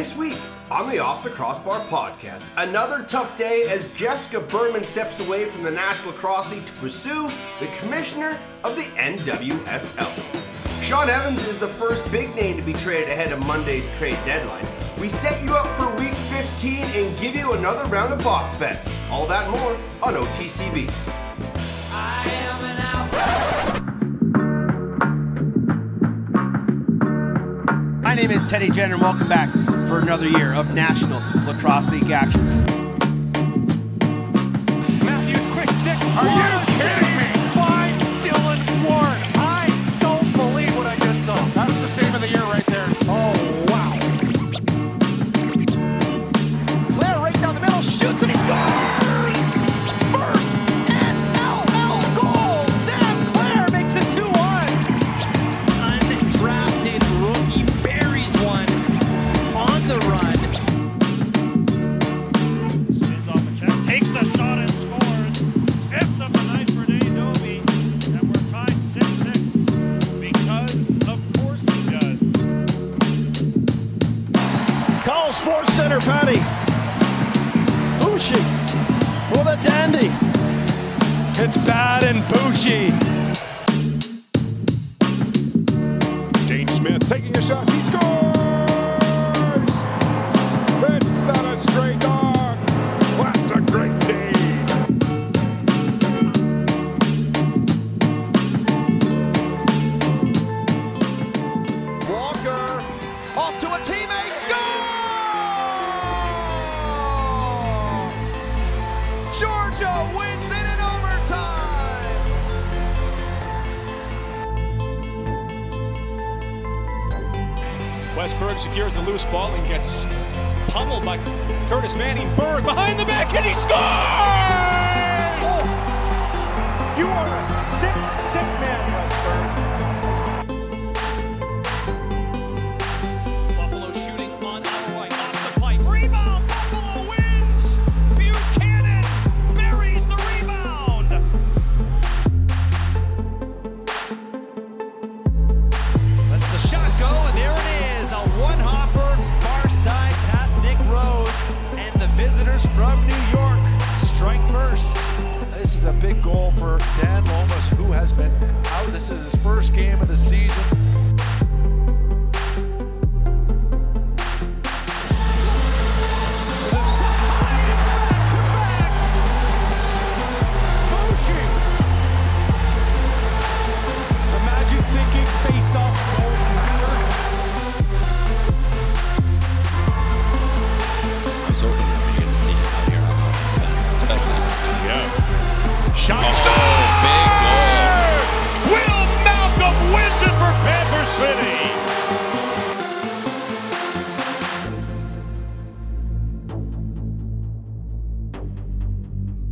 This week on the Off the Crossbar podcast, another tough day as Jessica Berman steps away from the National League to pursue the commissioner of the NWSL. Sean Evans is the first big name to be traded ahead of Monday's trade deadline. We set you up for week 15 and give you another round of box bets. All that more on OTCB. Name is Teddy Jenner, and welcome back for another year of National Lacrosse League action. Matthews, quick stick. Are you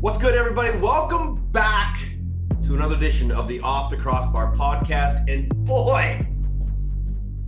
What's good, everybody? Welcome back to another edition of the Off the Crossbar podcast. And boy,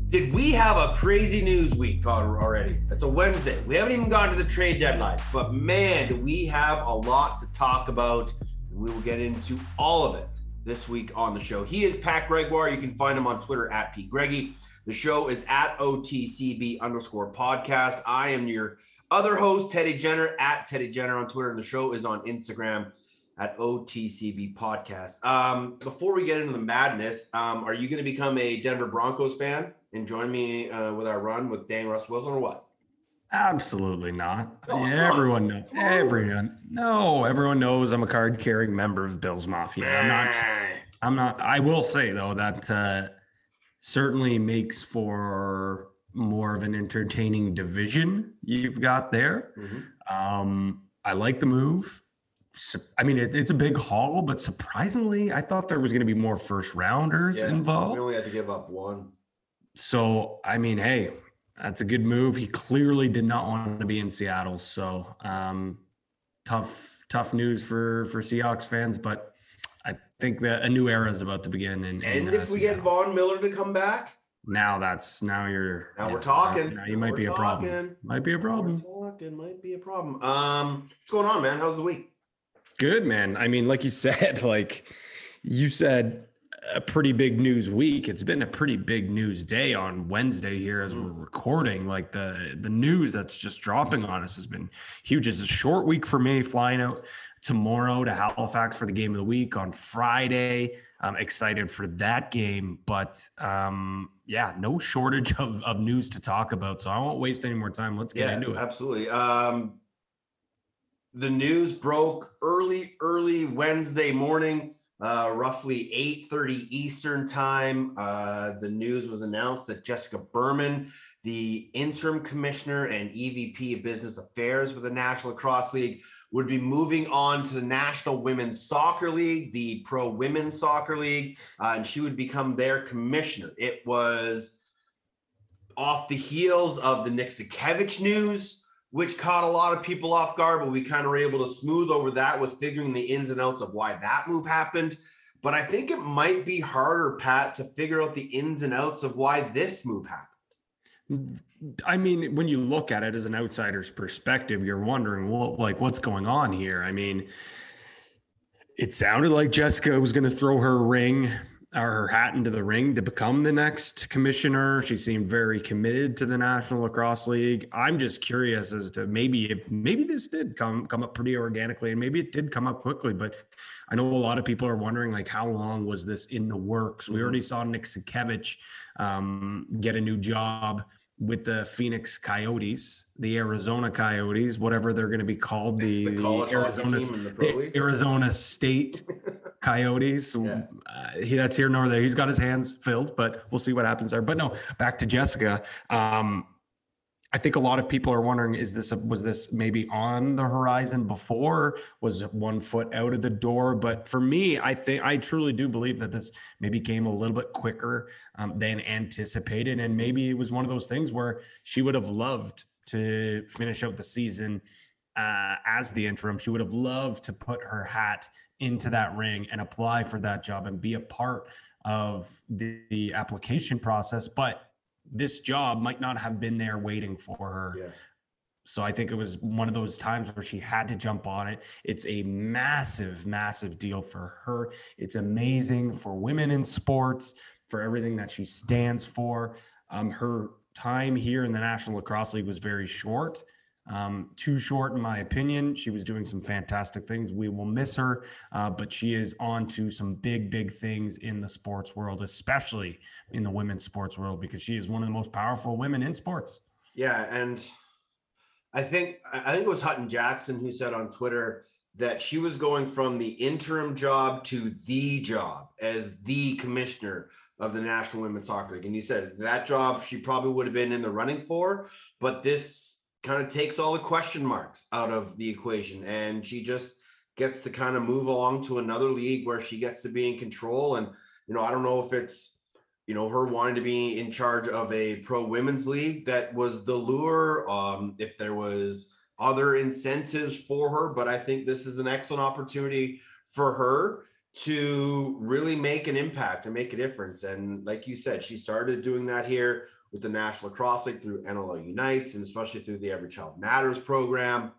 did we have a crazy news week already. It's a Wednesday. We haven't even gone to the trade deadline, but man, do we have a lot to talk about. And we will get into all of it this week on the show. He is Pat Gregoire. You can find him on Twitter at P. Greggy. The show is at OTCB underscore podcast. I am your other host, Teddy Jenner, at Teddy Jenner on Twitter, and the show is on Instagram at OTCB Podcast. Um, before we get into the madness, um, are you going to become a Denver Broncos fan and join me uh, with our run with Dan Russ Wilson or what? Absolutely not. Oh, on. everyone knows. Everyone, no, everyone knows I'm a card-carrying member of Bills Mafia. I'm not. I'm not. I will say though that uh, certainly makes for more of an entertaining division you've got there. Mhm. Um, I like the move. I mean, it, it's a big haul, but surprisingly, I thought there was going to be more first rounders Yeah, involved. We only had to give up one. So, I mean, hey, that's a good move. He clearly did not want to be in Seattle. So, um, tough, tough news for for Seahawks fans. But I think that a new era is about to begin. In, in, And uh, if we get Seattle. Von Miller to come back, now, that's now you're now yeah, we're talking. Now you Now might be a problem. Might be a problem. Talking. Might be a problem. Um, what's going on, man? How's the week? Good man. I mean, like you said, like you said, a pretty big news week. It's been a pretty big news day on Wednesday here as we're recording. Like the the news that's just dropping on us has been huge. It's a short week for me, flying out tomorrow to Halifax for the game of the week on Friday. I'm excited for that game, but um, yeah, no shortage of, of news to talk about. So I won't waste any more time. Let's get yeah, into it. absolutely. Um, the news broke early, early Wednesday morning, uh, roughly 8:30 Eastern time. Uh, the news was announced that Jessica Berman, the interim commissioner and EVP of Business Affairs with the National Lacrosse League, would be moving on to the National Women's Soccer League, the Pro Women's Soccer League, uh, and she would become their commissioner. It was off the heels of the Nick news, which caught a lot of people off guard, but we kind of were able to smooth over that with figuring the ins and outs of why that move happened. But I think it might be harder, Pat, to figure out the ins and outs of why this move happened. I mean, when you look at it as an outsider's perspective, you're wondering what, like, what's going on here. I mean, it sounded like Jessica was going to throw her ring or her hat into the ring to become the next commissioner. She seemed very committed to the National Lacrosse League. I'm just curious as to maybe if maybe this did come come up pretty organically, and maybe it did come up quickly. But I know a lot of people are wondering like how long was this in the works? We already saw Nick Sakiewicz um, get a new job with the Phoenix Coyotes, the Arizona Coyotes, whatever they're going to be called, the, The hockey Arizona, the the Arizona State Coyotes. Yeah. Uh, he that's here nor there. He's got his hands filled, but we'll see what happens there. But no, back to Jessica. Um, I think a lot of people are wondering: Is this a, was this maybe on the horizon before? Was one foot out of the door? But for me, I think I truly do believe that this maybe came a little bit quicker um, than anticipated, and maybe it was one of those things where she would have loved to finish out the season uh, as the interim. She would have loved to put her hat into that ring and apply for that job and be a part of the, the application process, but this job might not have been there waiting for her. Yeah. So I think it was one of those times where she had to jump on it. It's a massive, massive deal for her. It's amazing for women in sports, for everything that she stands for. Um, her time here in the National Lacrosse League was very short. Um, too short, in my opinion. She was doing some fantastic things. We will miss her, uh, but she is on to some big, big things in the sports world, especially in the women's sports world, because she is one of the most powerful women in sports. Yeah, and I think I think it was Hutton Jackson who said on Twitter that she was going from the interim job to the job as the commissioner of the National Women's Soccer League. And you said that job she probably would have been in the running for, but this kind of takes all the question marks out of the equation and she just gets to kind of move along to another league where she gets to be in control and you know, I don't know if it's you know her wanting to be in charge of a pro women's league that was the lure um if there was other incentives for her but i think this is an excellent opportunity for her to really make an impact and make a difference and like you said she started doing that here with the national lacrosse league through nll unites and especially through the every child matters program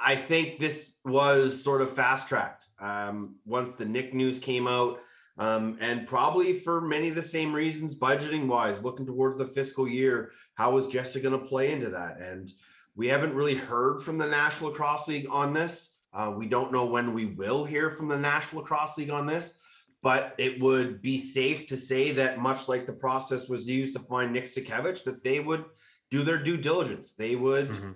I think this was sort of fast tracked um, once the Nick news came out, um, and probably for many of the same reasons, budgeting wise, looking towards the fiscal year. How is Jessica going to play into that? And we haven't really heard from the National Lacrosse League on this. Uh, we don't know when we will hear from the National Lacrosse League on this, but it would be safe to say that much like the process was used to find Nick Sakiewicz, that they would do their due diligence. They would Mhm.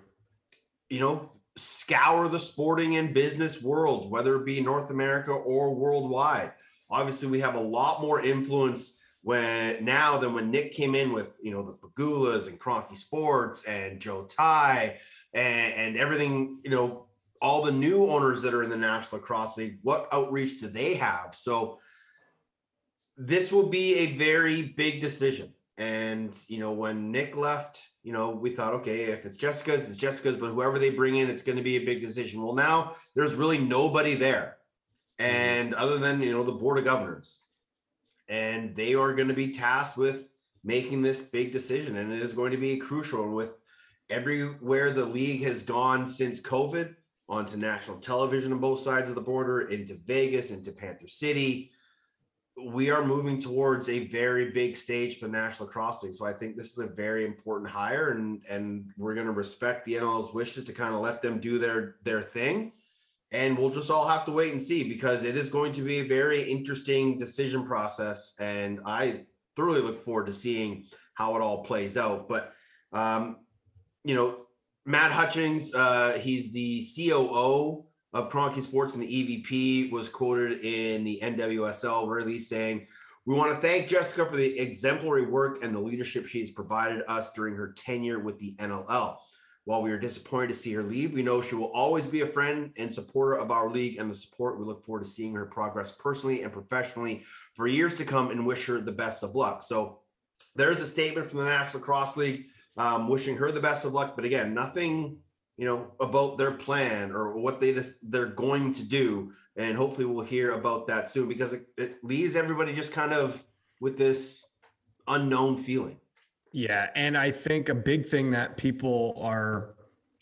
you know, scour the sporting and business world, whether it be North America or worldwide. Obviously, we have a lot more influence when now than when Nick came in with you know the Pegulas and Kroenke Sports and Joe Tsai and, and everything, you know, all the new owners that are in the National Lacrosse League. What outreach do they have? So this will be a very big decision. And you know, when Nick left, you know, we thought, okay, if it's Jessica's, it's Jessica's, but whoever they bring in, it's going to be a big decision. Well, now there's really nobody there, mm-hmm. and other than you know the board of governors, and they are going to be tasked with making this big decision, and it is going to be crucial. With everywhere the league has gone since COVID, onto national television on both sides of the border, into Vegas, into Panther City, we are moving towards a very big stage for the National Lacrosse. So I think this is a very important hire, and and we're going to respect the NLL's wishes to kind of let them do their their thing. And we'll just all have to wait and see because it is going to be a very interesting decision process. And I thoroughly look forward to seeing how it all plays out. But, um, you know, Matt Hutchings, uh, he's the COO of Kroenke Sports and the EVP, was quoted in the NWSL release saying, we want to thank Jessica for the exemplary work and the leadership she has provided us during her tenure with the NLL. While we are disappointed to see her leave, we know she will always be a friend and supporter of our league and the support. We look forward to seeing her progress personally and professionally for years to come and wish her the best of luck. So there's a statement from the National Lacrosse League um, wishing her the best of luck. But again, nothing, you know, about their plan or what they they're going to do. And hopefully we'll hear about that soon because it, it leaves everybody just kind of with this unknown feeling. Yeah, and I think a big thing that people are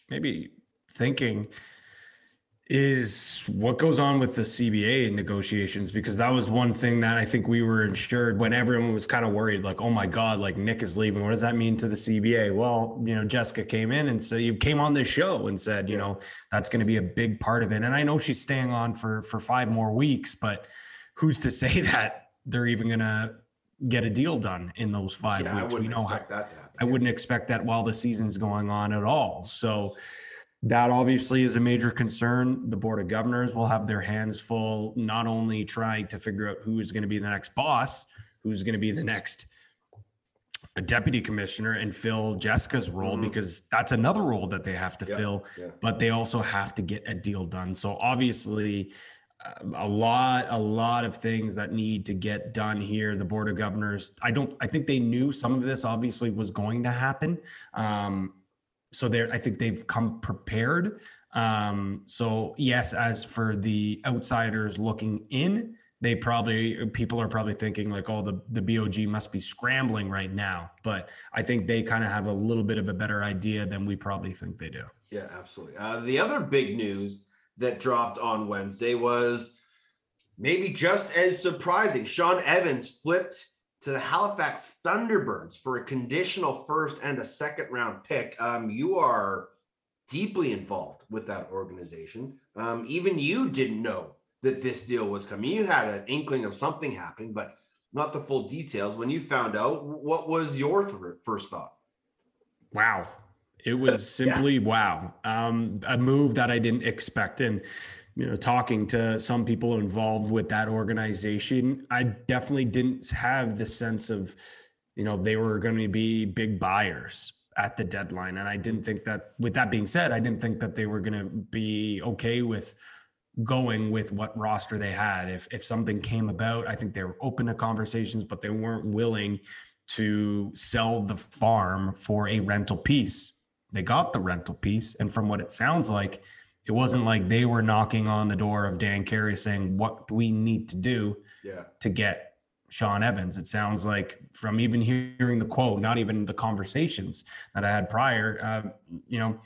maybe thinking is what goes on with the CBA negotiations because that was one thing that I think we were insured when everyone was kind of worried like oh my god like Nick is leaving. What does that mean to the CBA well you know Jessica came in and so you came on this show and said you know that's going to be a big part of it. And I know she's staying on for for 5 more weeks but who's to say that they're even going to get a deal done in those 5 Yeah, I weeks? We wouldn't know how, expect that to happen. I wouldn't expect that while the season's going on at all. So that obviously is a major concern. The Board of Governors will have their hands full, not only trying to figure out who is going to be the next boss, who's going to be the next a deputy commissioner and fill Jessica's role because that's another role that they have to Yeah, fill, yeah. but they also have to get a deal done. So obviously, um, a lot, a lot of things that need to get done here. The board of governors, I don't, I think they knew some of this obviously was going to happen. Um, so they're, I think they've come prepared. Um, so yes, as for the outsiders looking in, they probably people are probably thinking like, oh, the the BOG must be scrambling right now. But I think they kind of have a little bit of a better idea than we probably think they do. Yeah, absolutely. Uh, the other big news that dropped on Wednesday was maybe just as surprising. Sean Evans flipped to the Halifax Thunderbirds for a conditional first and a second round pick. Um, you are deeply involved with that organization. Um, even you didn't know that this deal was coming. You had an inkling of something happening, but not the full details. When you found out, what was your th- first thought? Wow. It was simply wow. Um, a move that I didn't expect. And, you know, talking to some people involved with that organization, I definitely didn't have the sense of, you know, they were going to be big buyers at the deadline. And I didn't think that, with that being said, I didn't think that they were going to be okay with going with what roster they had. If if something came about, I think they were open to conversations, but they weren't willing to sell the farm for a rental piece. They got the rental piece, and from what it sounds like, it wasn't like they were knocking on the door of Dan Carey saying, "What do we need to do Yeah. to get Sean Evans?" It sounds like from even hearing the quote, not even the conversations that I had prior, uh, you know.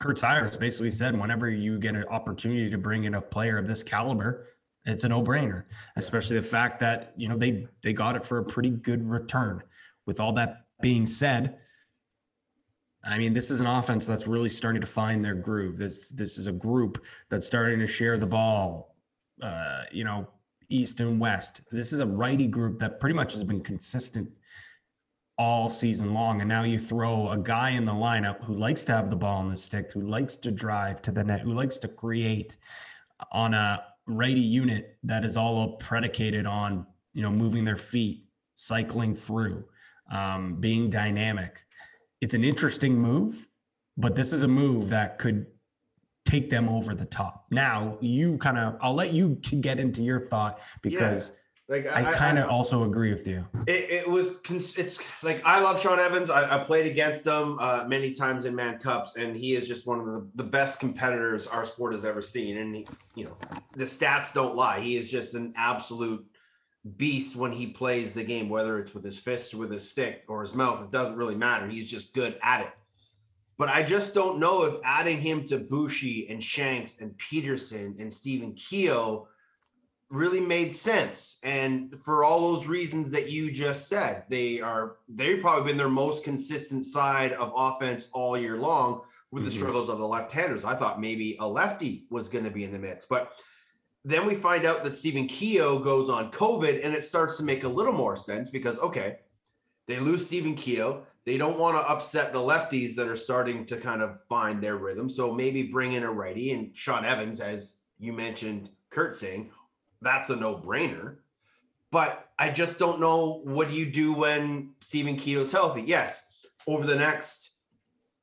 Curt Styres basically said, whenever you get an opportunity to bring in a player of this caliber, it's a no-brainer. Especially the fact that you know they they got it for a pretty good return. With all that being said, I mean, this is an offense that's really starting to find their groove. This this is a group that's starting to share the ball. Uh, you know, east and west. This is a righty group that pretty much has been consistent all season long. And now you throw a guy in the lineup who likes to have the ball in the stick, who likes to drive to the net, who likes to create on a righty unit that is all predicated on, you know, moving their feet, cycling through, um, being dynamic. It's an interesting move, but this is a move that could take them over the top. Now, you kind of, I'll let you get into your thought because Like I kind of also agree with you. It, it was it's like I love Sean Evans. I, I played against him uh, many times in Mann Cups, and he is just one of the, the best competitors our sport has ever seen. And he, you know, the stats don't lie. He is just an absolute beast when he plays the game, whether it's with his fist, or with his stick, or his mouth. It doesn't really matter. He's just good at it. But I just don't know if adding him to Boushy and Shanks and Petterson and Stephen Keogh really made sense. And for all those reasons that you just said, they are they've probably been their most consistent side of offense all year long with the Mhm. struggles of the left-handers. I thought maybe a lefty was going to be in the mix, but then we find out that Stephen Keogh goes on COVID, and it starts to make a little more sense because okay, they lose Stephen Keogh. They don't want to upset the lefties that are starting to kind of find their rhythm. So maybe bring in a righty and Sean Evans, as you mentioned, Curt saying, that's a no-brainer. But I just don't know what do you do when Stephen Keogh's healthy. Yes, over the next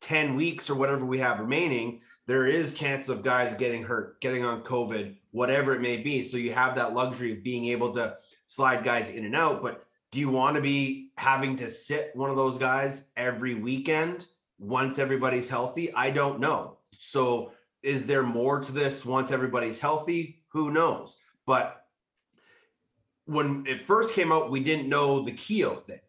10 weeks or whatever we have remaining, there is chance of guys getting hurt, getting on COVID, whatever it may be. So you have that luxury of being able to slide guys in and out. But do you want to be having to sit one of those guys every weekend once everybody's healthy? I don't know. So is there more to this once everybody's healthy? Who knows? But when it first came out, we didn't know the Keogh thing.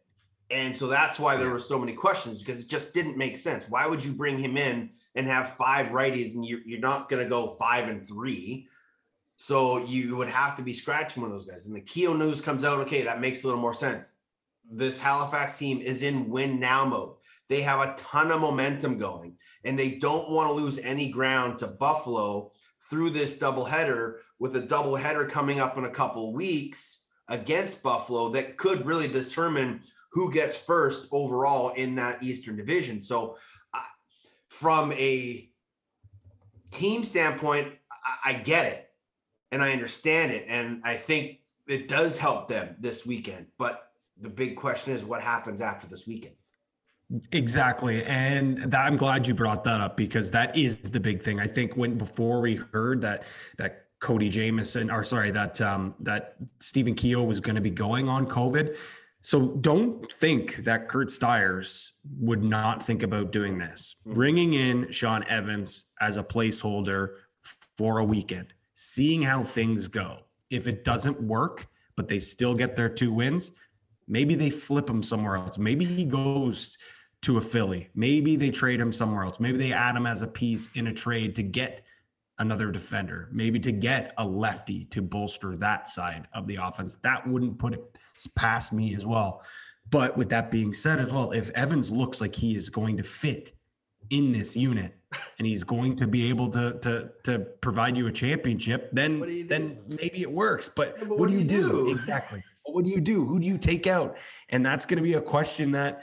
And so that's why there were so many questions because it just didn't make sense. Why would you bring him in and have five righties and you're, you're not going to go five and three? So you would have to be scratching one of those guys. And the Keogh news comes out. Okay, that makes a little more sense. This Halifax team is in win now mode. They have a ton of momentum going and they don't want to lose any ground to Buffalo through this doubleheader with a doubleheader coming up in a couple weeks against Buffalo that could really determine who gets first overall in that Eastern Division. So, uh, from a team standpoint, I, I get it and I understand it. And I think it does help them this weekend. But the big question is what happens after this weekend? Exactly. And that, I'm glad you brought that up because that is the big thing. I think when before we heard that that Cody Jamieson or sorry, that um that Stephen Keogh was going to be going on COVID. So don't think that Curt Styres would not think about doing this. Bringing in Sean Evans as a placeholder for a weekend, seeing how things go. If it doesn't work, but they still get their two wins, maybe they flip him somewhere else. Maybe he goes to a Philly. Maybe they trade him somewhere else. Maybe they add him as a piece in a trade to get another defender, maybe to get a lefty to bolster that side of the offense. That wouldn't put it past me as well. But with that being said, as well, if Evans looks like he is going to fit in this unit and he's going to be able to to to provide you a championship, then What do do? then maybe it works. But, Yeah, but what, do you do? Exactly. What do you do? Who do you take out? And that's going to be a question that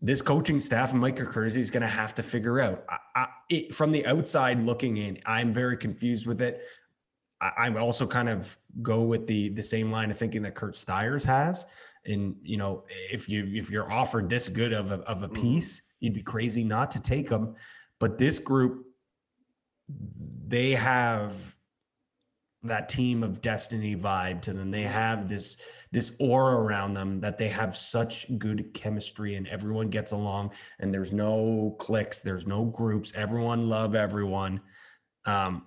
this coaching staff and Mike Accursi is going to have to figure out. I, I, it, from the outside looking in, I'm very confused with it. I, I also kind of go with the the same line of thinking that Curt Styres has. And you know, if you if you're offered this good of a, of a Mhm. piece, you'd be crazy not to take them. But this group, they have that team of destiny vibe to them. They have this this aura around them that they have such good chemistry and everyone gets along and there's no cliques, there's no groups. Everyone love everyone. Um,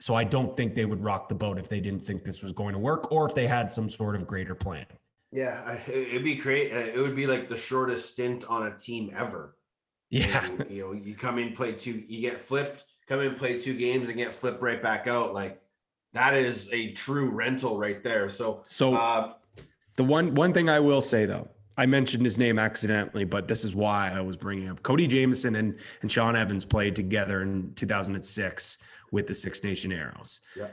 so I don't think they would rock the boat if they didn't think this was going to work or if they had some sort of greater plan. Yeah, I- it- it'd be great. uh, It would be like the shortest stint on a team ever. Yeah. You, you know, you come in, play two, you get flipped, come in, play two games, and get flipped right back out. Like that is a true rental right there. So, So uh, The one one thing I will say though, I mentioned his name accidentally, but this is why I was bringing up Cody Jamieson and and Sean Evans played together in 2006 with the Six Nation Arrows. Yeah.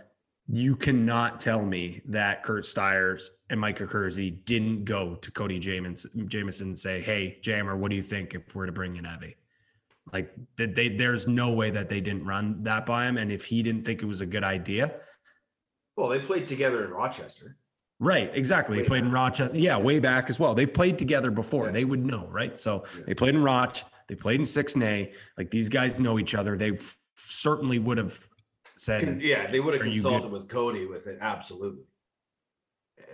You cannot tell me that Curt Styres and Mike Accursi didn't go to Cody Jamieson, Jamieson and say, "Hey, Jammer, what do you think if we're to bring in Evie?" Like that they there's no way that they didn't run that by him, and if he didn't think it was a good idea, well, they played together in Rochester. Right, exactly. Way They played in. Rochester. Yeah, way back as well. They've played together before. Yeah. They would know, right? So Yeah. they played in Roch. They played in Six Nay. Like these guys know each other. They f- certainly would have Con- said, Yeah, they would have consulted with Cody with it. Absolutely.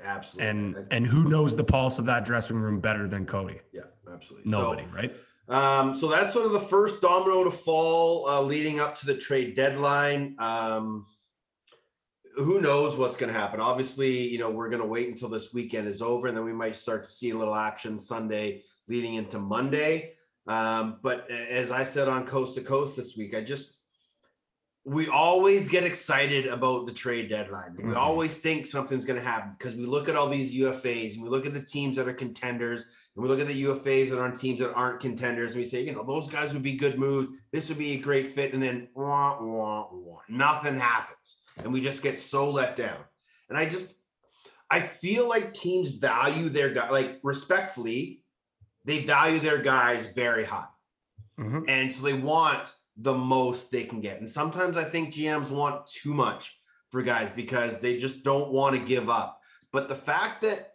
Absolutely. and That- and who knows the pulse of that dressing room better than Cody? yeah, absolutely. So- Nobody, right? Um, so that's sort of the first domino to fall uh, leading up to the trade deadline. Um, who knows what's going to happen? Obviously, you know, we're going to wait until this weekend is over and then we might start to see a little action Sunday leading into Monday. Um, but as I said on Coast to Coast this week, I just, we always get excited about the trade deadline. We Mhm. always think something's going to happen because we look at all these UFAs and we look at the teams that are contenders and we look at the UFAs that are on teams that aren't contenders and we say, you know, those guys would be good moves. This would be a great fit. And then wah, wah, wah, nothing happens. And we just get so let down. And I just, I feel like teams value their guy, like respectfully, they value their guys very high. Mhm. And so they want the most they can get. And sometimes I think GMs want too much for guys because they just don't want to give up. But the fact that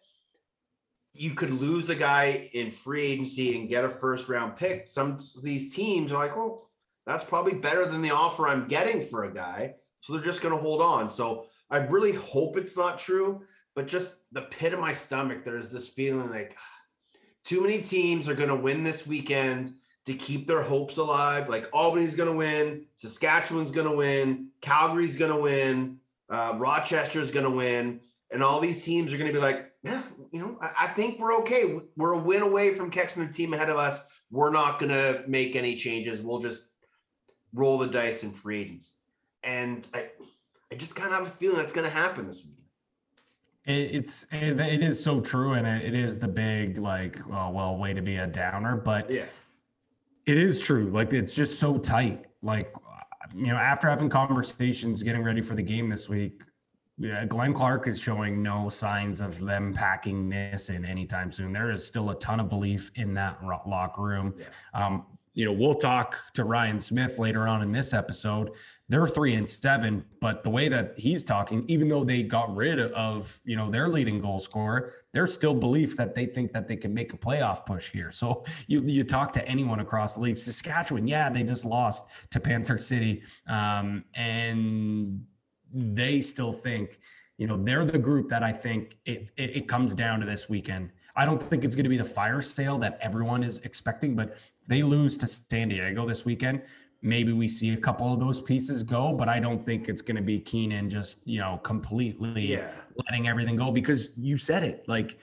you could lose a guy in free agency and get a first round pick, some of these teams are like, well, that's probably better than the offer I'm getting for a guy. So they're just going to hold on. So I really hope it's not true, but just the pit of my stomach, there's this feeling like too many teams are going to win this weekend to keep their hopes alive. Like Albany's going to win, Saskatchewan's going to win, Calgary's going to win, uh, Rochester's going to win, and all these teams are going to be like, yeah, you know, I, I think we're okay. We're a win away from catching the team ahead of us. We're not going to make any changes. We'll just roll the dice in free agents. And I, I just kind of have a feeling that's going to happen this. It, it's it, it is so true, and it, it is the big like, oh well, way to be a downer, but Yeah. It is true. Like it's just so tight. Like you know, after having conversations, getting ready for the game this week, yeah, Glenn Clark is showing no signs of them packing this in anytime soon. There is still a ton of belief in that locker room. Um, you know, we'll talk to Ryan Smith later on in this episode. They're three and seven, but the way that he's talking, even though they got rid of, you know, their leading goal scorer, there's still belief that they think that they can make a playoff push here. So you you talk to anyone across the league, Saskatchewan, yeah, they just lost to Panther City, um, and they still think, you know, they're the group that I think it, it, it comes down to this weekend. I don't think it's going to be the fire sale that everyone is expecting, but they lose to San Diego this weekend, maybe we see a couple of those pieces go, but I don't think it's going to be Keenan just, you know, completely Yeah. letting everything go because you said it. Like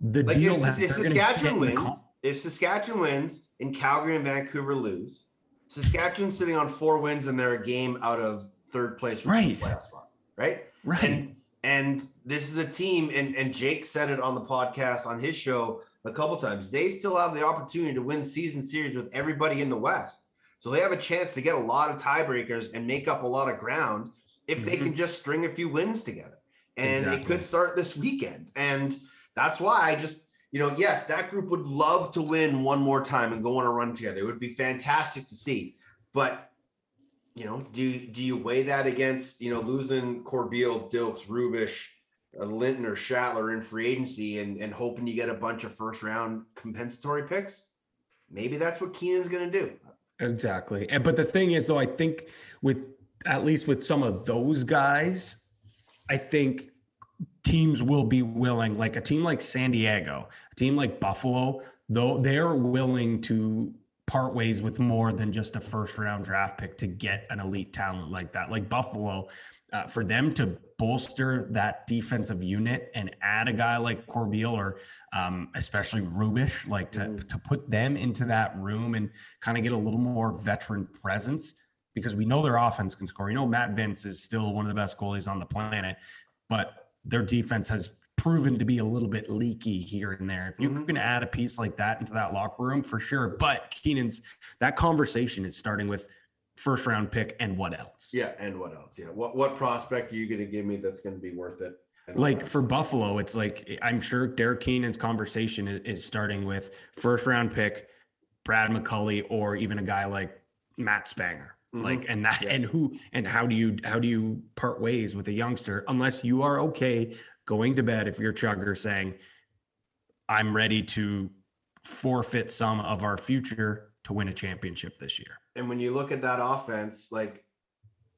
the Like deal if, if they're gonna get Saskatchewan wins, con- if Saskatchewan wins and Calgary and Vancouver lose, Saskatchewan's sitting on four wins and they're a game out of third place Right. playoff spot, right? right. And and this is a team, and and Jake said it on the podcast on his show a couple times. They still have the opportunity to win season series with everybody in the West, so they have a chance to get a lot of tiebreakers and make up a lot of ground if they Mhm. can just string a few wins together. And it could start this weekend, and that's why I just. You know, yes, that group would love to win one more time and go on a run together. It would be fantastic to see. But you know, do do you weigh that against you know losing Corbeil, Dilks, Rubisch, uh, Linton, or Shattler in free agency and and hoping you get a bunch of first round compensatory picks? Maybe that's what Keenan's going to do. Exactly. And but the thing is though, I think with at least with some of those guys, I think teams will be willing, like a team like San Diego, a team like Buffalo, though they're willing to part ways with more than just a first round draft pick to get an elite talent like that. Like Buffalo, uh, for them to bolster that defensive unit and add a guy like Corbeil or um, especially Rubisch, like to, to put them into that room and kind of get a little more veteran presence because we know their offense can score. You know, Matt Vinc is still one of the best goalies on the planet, but their defense has proven to be a little bit leaky here and there. If you Mhm. can add a piece like that into that locker room, for sure. But Keenan's that conversation is starting with first round pick and what else? Yeah, and what else? Yeah, what what prospect are you going to give me that's going to be worth it? Like for Buffalo, it's like I'm sure Derek Keenan's conversation is, starting with first round pick, Brad McCully, or even a guy like Matt Spanger. Mhm. Like and that Yeah. and who and how do you how do you part ways with a youngster unless you are okay going to bed if you're Chugger saying, I'm ready to forfeit some of our future to win a championship this year. And when you look at that offense, like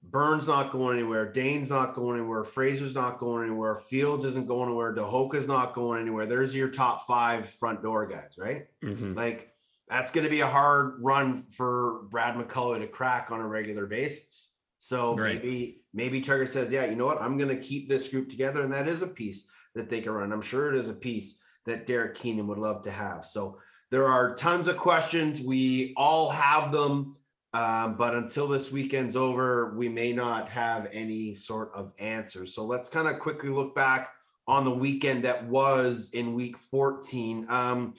Burns not going anywhere, Dhane's not going anywhere, Fraser's not going anywhere, Fields isn't going anywhere, Tehoka's not going anywhere. There's your top five front door guys, right? Mhm. Like that's going to be a hard run for Brad McCullough to crack on a regular basis. So Right. maybe maybe Trigger says, yeah, you know what? I'm going to keep this group together, and that is a piece that they can run. I'm sure it is a piece that Derek Keenan would love to have. So there are tons of questions. We all have them. Um, but until this weekend's over, we may not have any sort of answers. So let's kind of quickly look back on the weekend that was in week 14. Um,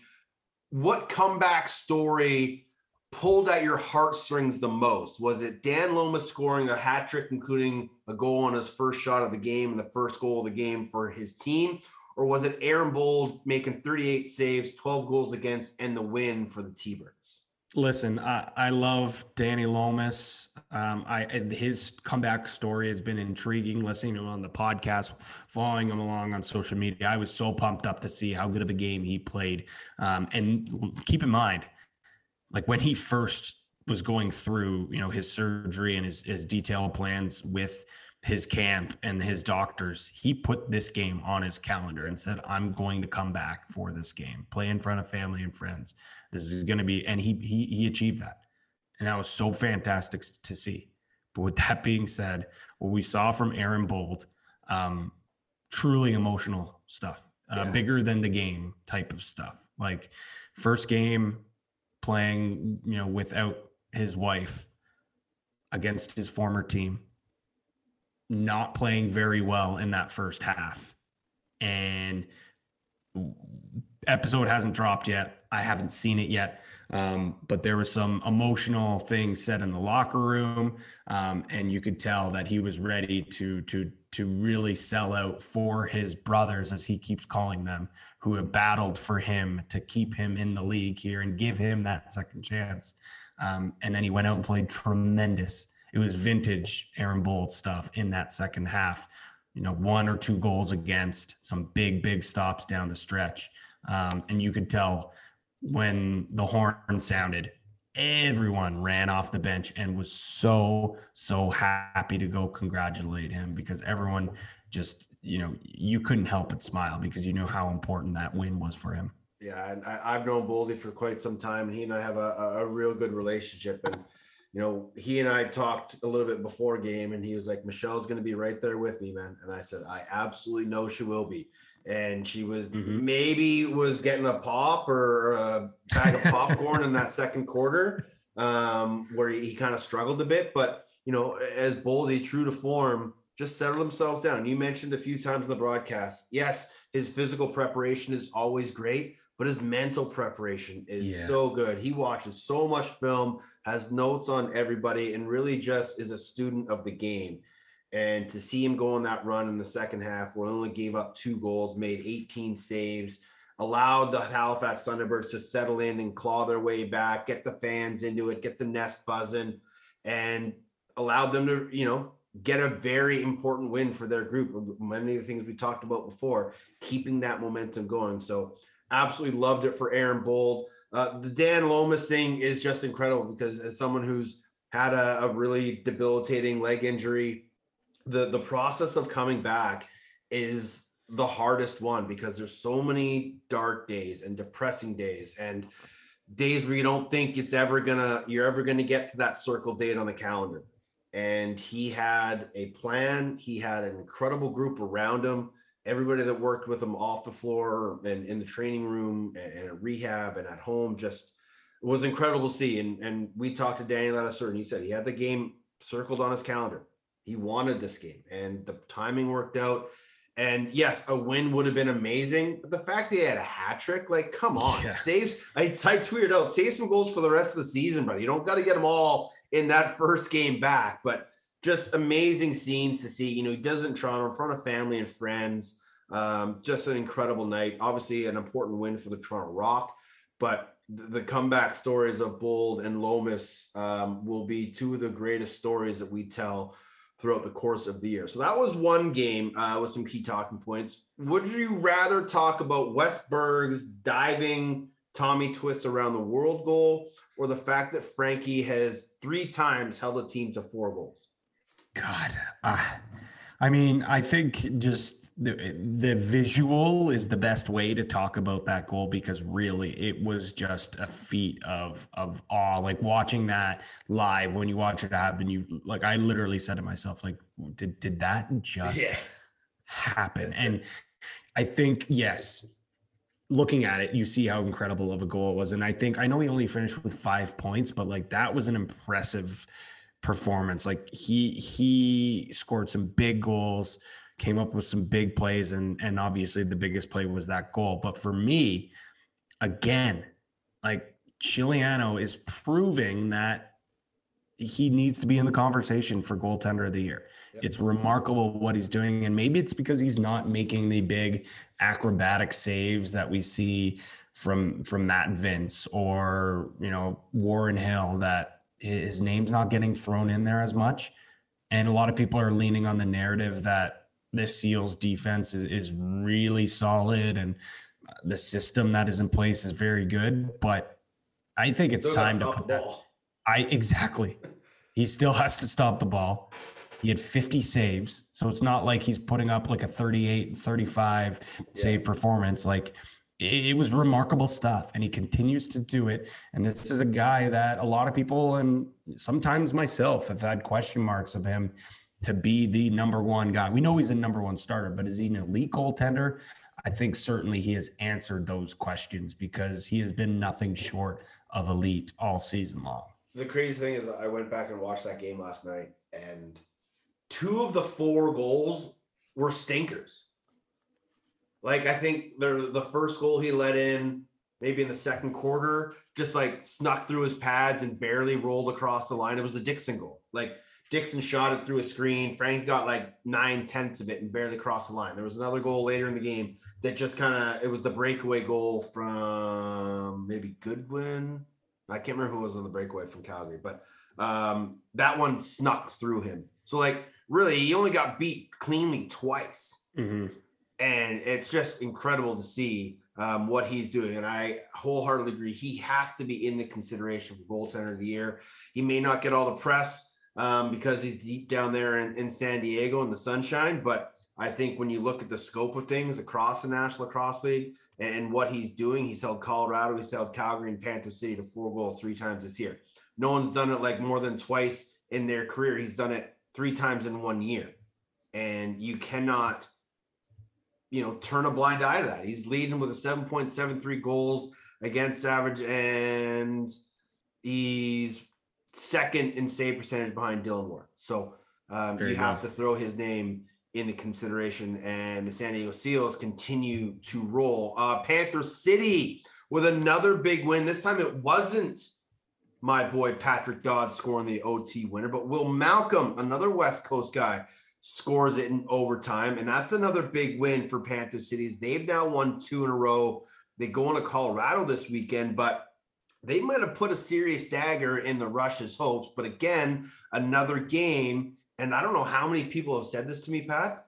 what comeback story pulled at your heartstrings the most? Was it Dan Lomas scoring a hat trick, including a goal on his first shot of the game and the first goal of the game for his team? Or was it Aaron Bold making 38 saves, 12 goals against, and the win for the T Birds? Listen, I, I love Danny Lomas. Um, I his comeback story has been intriguing. Listening to him on the podcast, following him along on social media, I was so pumped up to see how good of a game he played. Um, and keep in mind, like when he first was going through, you know, his surgery and his his detailed plans with his camp and his doctors, he put this game on his calendar and said, I'm going to come back for this game, play in front of family and friends. This is going to be, and he, he, he achieved that. And that was so fantastic to see. But with that being said, what we saw from Aaron Bold, um, truly emotional stuff, uh, yeah. bigger than the game type of stuff. Like first game playing, you know, without his wife against his former team not playing very well in that first half. And episode hasn't dropped yet. I haven't seen it yet. Um, but there was some emotional things said in the locker room, um, and you could tell that he was ready to to to really sell out for his brothers, as he keeps calling them, who have battled for him to keep him in the league here and give him that second chance. Um, and then he went out and played tremendous it was vintage Aaron Bold stuff in that second half. You know, one or two goals against, some big, big stops down the stretch. Um, and you could tell when the horn sounded, everyone ran off the bench and was so, so happy to go congratulate him because everyone just, you know, you couldn't help but smile because you knew how important that win was for him. Yeah, and I, have known Boldy for quite some time, and he and I have a, a real good relationship. And you know, he and I talked a little bit before game, and he was like, "Michelle's going to be right there with me, man." And I said, "I absolutely know she will be." And she was mm-hmm. maybe was getting a pop or a bag of popcorn in that second quarter, um, where he, he kind of struggled a bit. But you know, as Boldy, true to form, just settled himself down. You mentioned a few times in the broadcast. Yes, his physical preparation is always great, but his mental preparation is yeah. so good. He watches so much film, has notes on everybody, and really just is a student of the game. And to see him go on that run in the second half, where he only gave up two goals, made 18 saves, allowed the Halifax Thunderbirds to settle in and claw their way back, get the fans into it, get the nest buzzing, and allowed them to, you know, get a very important win for their group. Many of the things we talked about before, keeping that momentum going. So Absolutely loved it for Aaron Bold. Uh, the Dan Lomas thing is just incredible because as someone who's had a, a really debilitating leg injury, the the process of coming back is the hardest one because there's so many dark days and depressing days and days where you don't think it's ever gonna you're ever gonna get to that circle date on the calendar and he had a plan he had an incredible group around him everybody that worked with him off the floor and in the training room and, and rehab and at home just was incredible to see. And and we talked to Danny Ladisser and he said he had the game circled on his calendar. He wanted this game and the timing worked out. And yes, a win would have been amazing. But the fact that he had a hat trick, like, come on, yeah. saves. I, I tweeted out, save some goals for the rest of the season, brother. You don't got to get them all in that first game back. But just amazing scenes to see. You know, he does it in Toronto in front of family and friends. Um, just an incredible night. Obviously, an important win for the Toronto Rock, but the, the comeback stories of Bold and Lomas um, will be two of the greatest stories that we tell throughout the course of the year. So that was one game uh, with some key talking points. Would you rather talk about Wes Berg's diving Tommy twists around the world goal or the fact that Frankie has three times held a team to four goals? God, uh, I mean, I think just the the visual is the best way to talk about that goal because really it was just a feat of of awe. Like watching that live when you watch it happen, you like I literally said to myself, like, did did that just yeah. happen? And I think yes, looking at it, you see how incredible of a goal it was. And I think I know he only finished with five points, but like that was an impressive performance. Like he he scored some big goals, came up with some big plays, and and obviously the biggest play was that goal. But for me, again, like Scigliano is proving that he needs to be in the conversation for goaltender of the year. Yep. It's remarkable what he's doing. And maybe it's because he's not making the big acrobatic saves that we see from from Matt Vinc or you know Warren Hill that his name's not getting thrown in there as much. And a lot of people are leaning on the narrative that this Seals defense is, is really solid and uh, the system that is in place is very good. But I think it's time to put that. I exactly. He still has to stop the ball. He had 50 saves. So it's not like he's putting up like a 38, 35 yeah. save performance. Like it, it, was remarkable stuff. And he continues to do it. And this is a guy that a lot of people and sometimes myself have had question marks of him to be the number one guy. We know he's a number one starter, but is he an elite goaltender? I think certainly he has answered those questions because he has been nothing short of elite all season long. The crazy thing is, I went back and watched that game last night, and two of the four goals were stinkers. Like I think the the first goal he let in, maybe in the second quarter, just like snuck through his pads and barely rolled across the line. It was the Dixon goal. Like Dixon shot it through a screen. Frank got like nine tenths of it and barely crossed the line. There was another goal later in the game that just kind of it was the breakaway goal from maybe Goodwin. I can't remember who was on the breakaway from Calgary, but um, that one snuck through him. So like really, he only got beat cleanly twice. Mm-hmm. And it's just incredible to see um, what he's doing. And I wholeheartedly agree. He has to be in the consideration for goaltender of the year. He may not get all the press um, because he's deep down there in, in San Diego in the sunshine. But I think when you look at the scope of things across the National Lacrosse League and what he's doing, he's held Colorado, he's held Calgary and Panther City to four goals three times this year. No one's done it like more than twice in their career. He's done it three times in one year. And you cannot, you know, turn a blind eye to that. He's leading with a 7.73 goals against average, and he's second in save percentage behind Dillon Ward. So um, you have to throw his name in the consideration. And the San Diego Seals continue to roll. Uh, Panther City with another big win. This time it wasn't my boy Patrick Dodd scoring the OT winner, but Will Malcolm, another West Coast guy, scores it in overtime. And that's another big win for Panther Cities. They've now won two in a row. They go into Colorado this weekend, but they might have put a serious dagger in the Rush's hopes. But again, another game. And I don't know how many people have said this to me, Pat.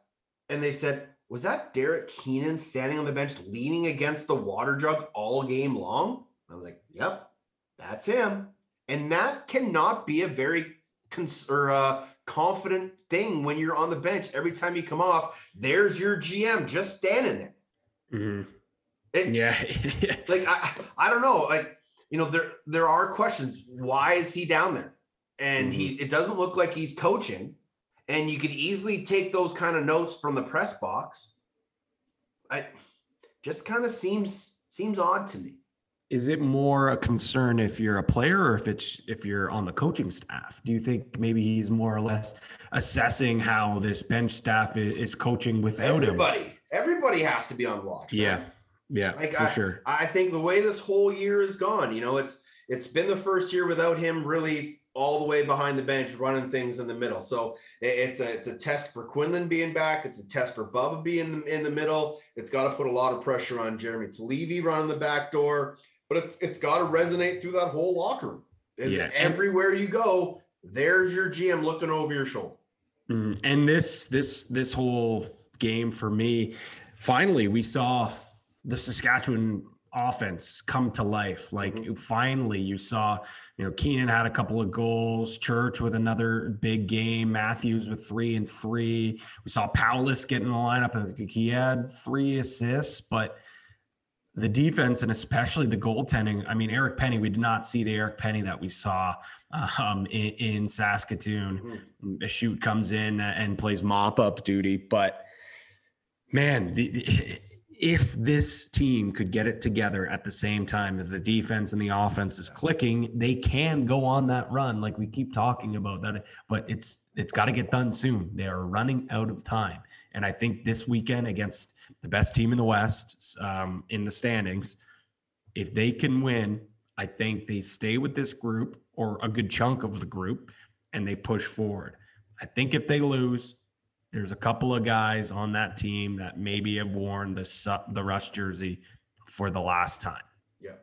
And they said, was that Derek Keenan standing on the bench leaning against the water jug all game long? I was like, yep, that's him. And that cannot be a very cons- or, uh, confident thing when you're on the bench. Every time you come off, there's your GM just standing there. Mm-hmm. It, yeah. like I, I don't know. Like, you know, there there are questions. Why is he down there? And mm-hmm. he it doesn't look like he's coaching. And you could easily take those kind of notes from the press box. I just kind of seems seems odd to me is it more a concern if you're a player or if it's if you're on the coaching staff do you think maybe he's more or less assessing how this bench staff is, is coaching without everybody him everybody has to be on watch right? yeah yeah like for I, sure i think the way this whole year is gone you know it's it's been the first year without him really all the way behind the bench running things in the middle so it's a it's a test for quinlan being back it's a test for bubba being in the in the middle it's got to put a lot of pressure on jeremy it's levy running the back door but it's it's got to resonate through that whole locker room. yeah. Everywhere you go, there's your GM looking over your shoulder. Mm, and this this this whole game for me, finally we saw the Saskatchewan offense come to life. Like mm-hmm. finally you saw, you know, Keenan had a couple of goals, Church with another big game, Matthews with three and three. We saw Paulus get in the lineup. Think he had three assists, but the defense and especially the goaltending. I mean, Eric Penney, we did not see the Eric Penney that we saw um, in, in, Saskatoon. Mm-hmm. The shoot comes in and plays mop up duty, but man, the, if this team could get it together at the same time as the defense and the offense is clicking, they can go on that run like we keep talking about that. But it's it's got to get done soon. They are running out of time, and I think this weekend against the best team in the West um, in the standings, if they can win, I think they stay with this group or a good chunk of the group, and they push forward. I think if they lose, there's a couple of guys on that team that maybe have worn the the rush jersey for the last time. Yeah.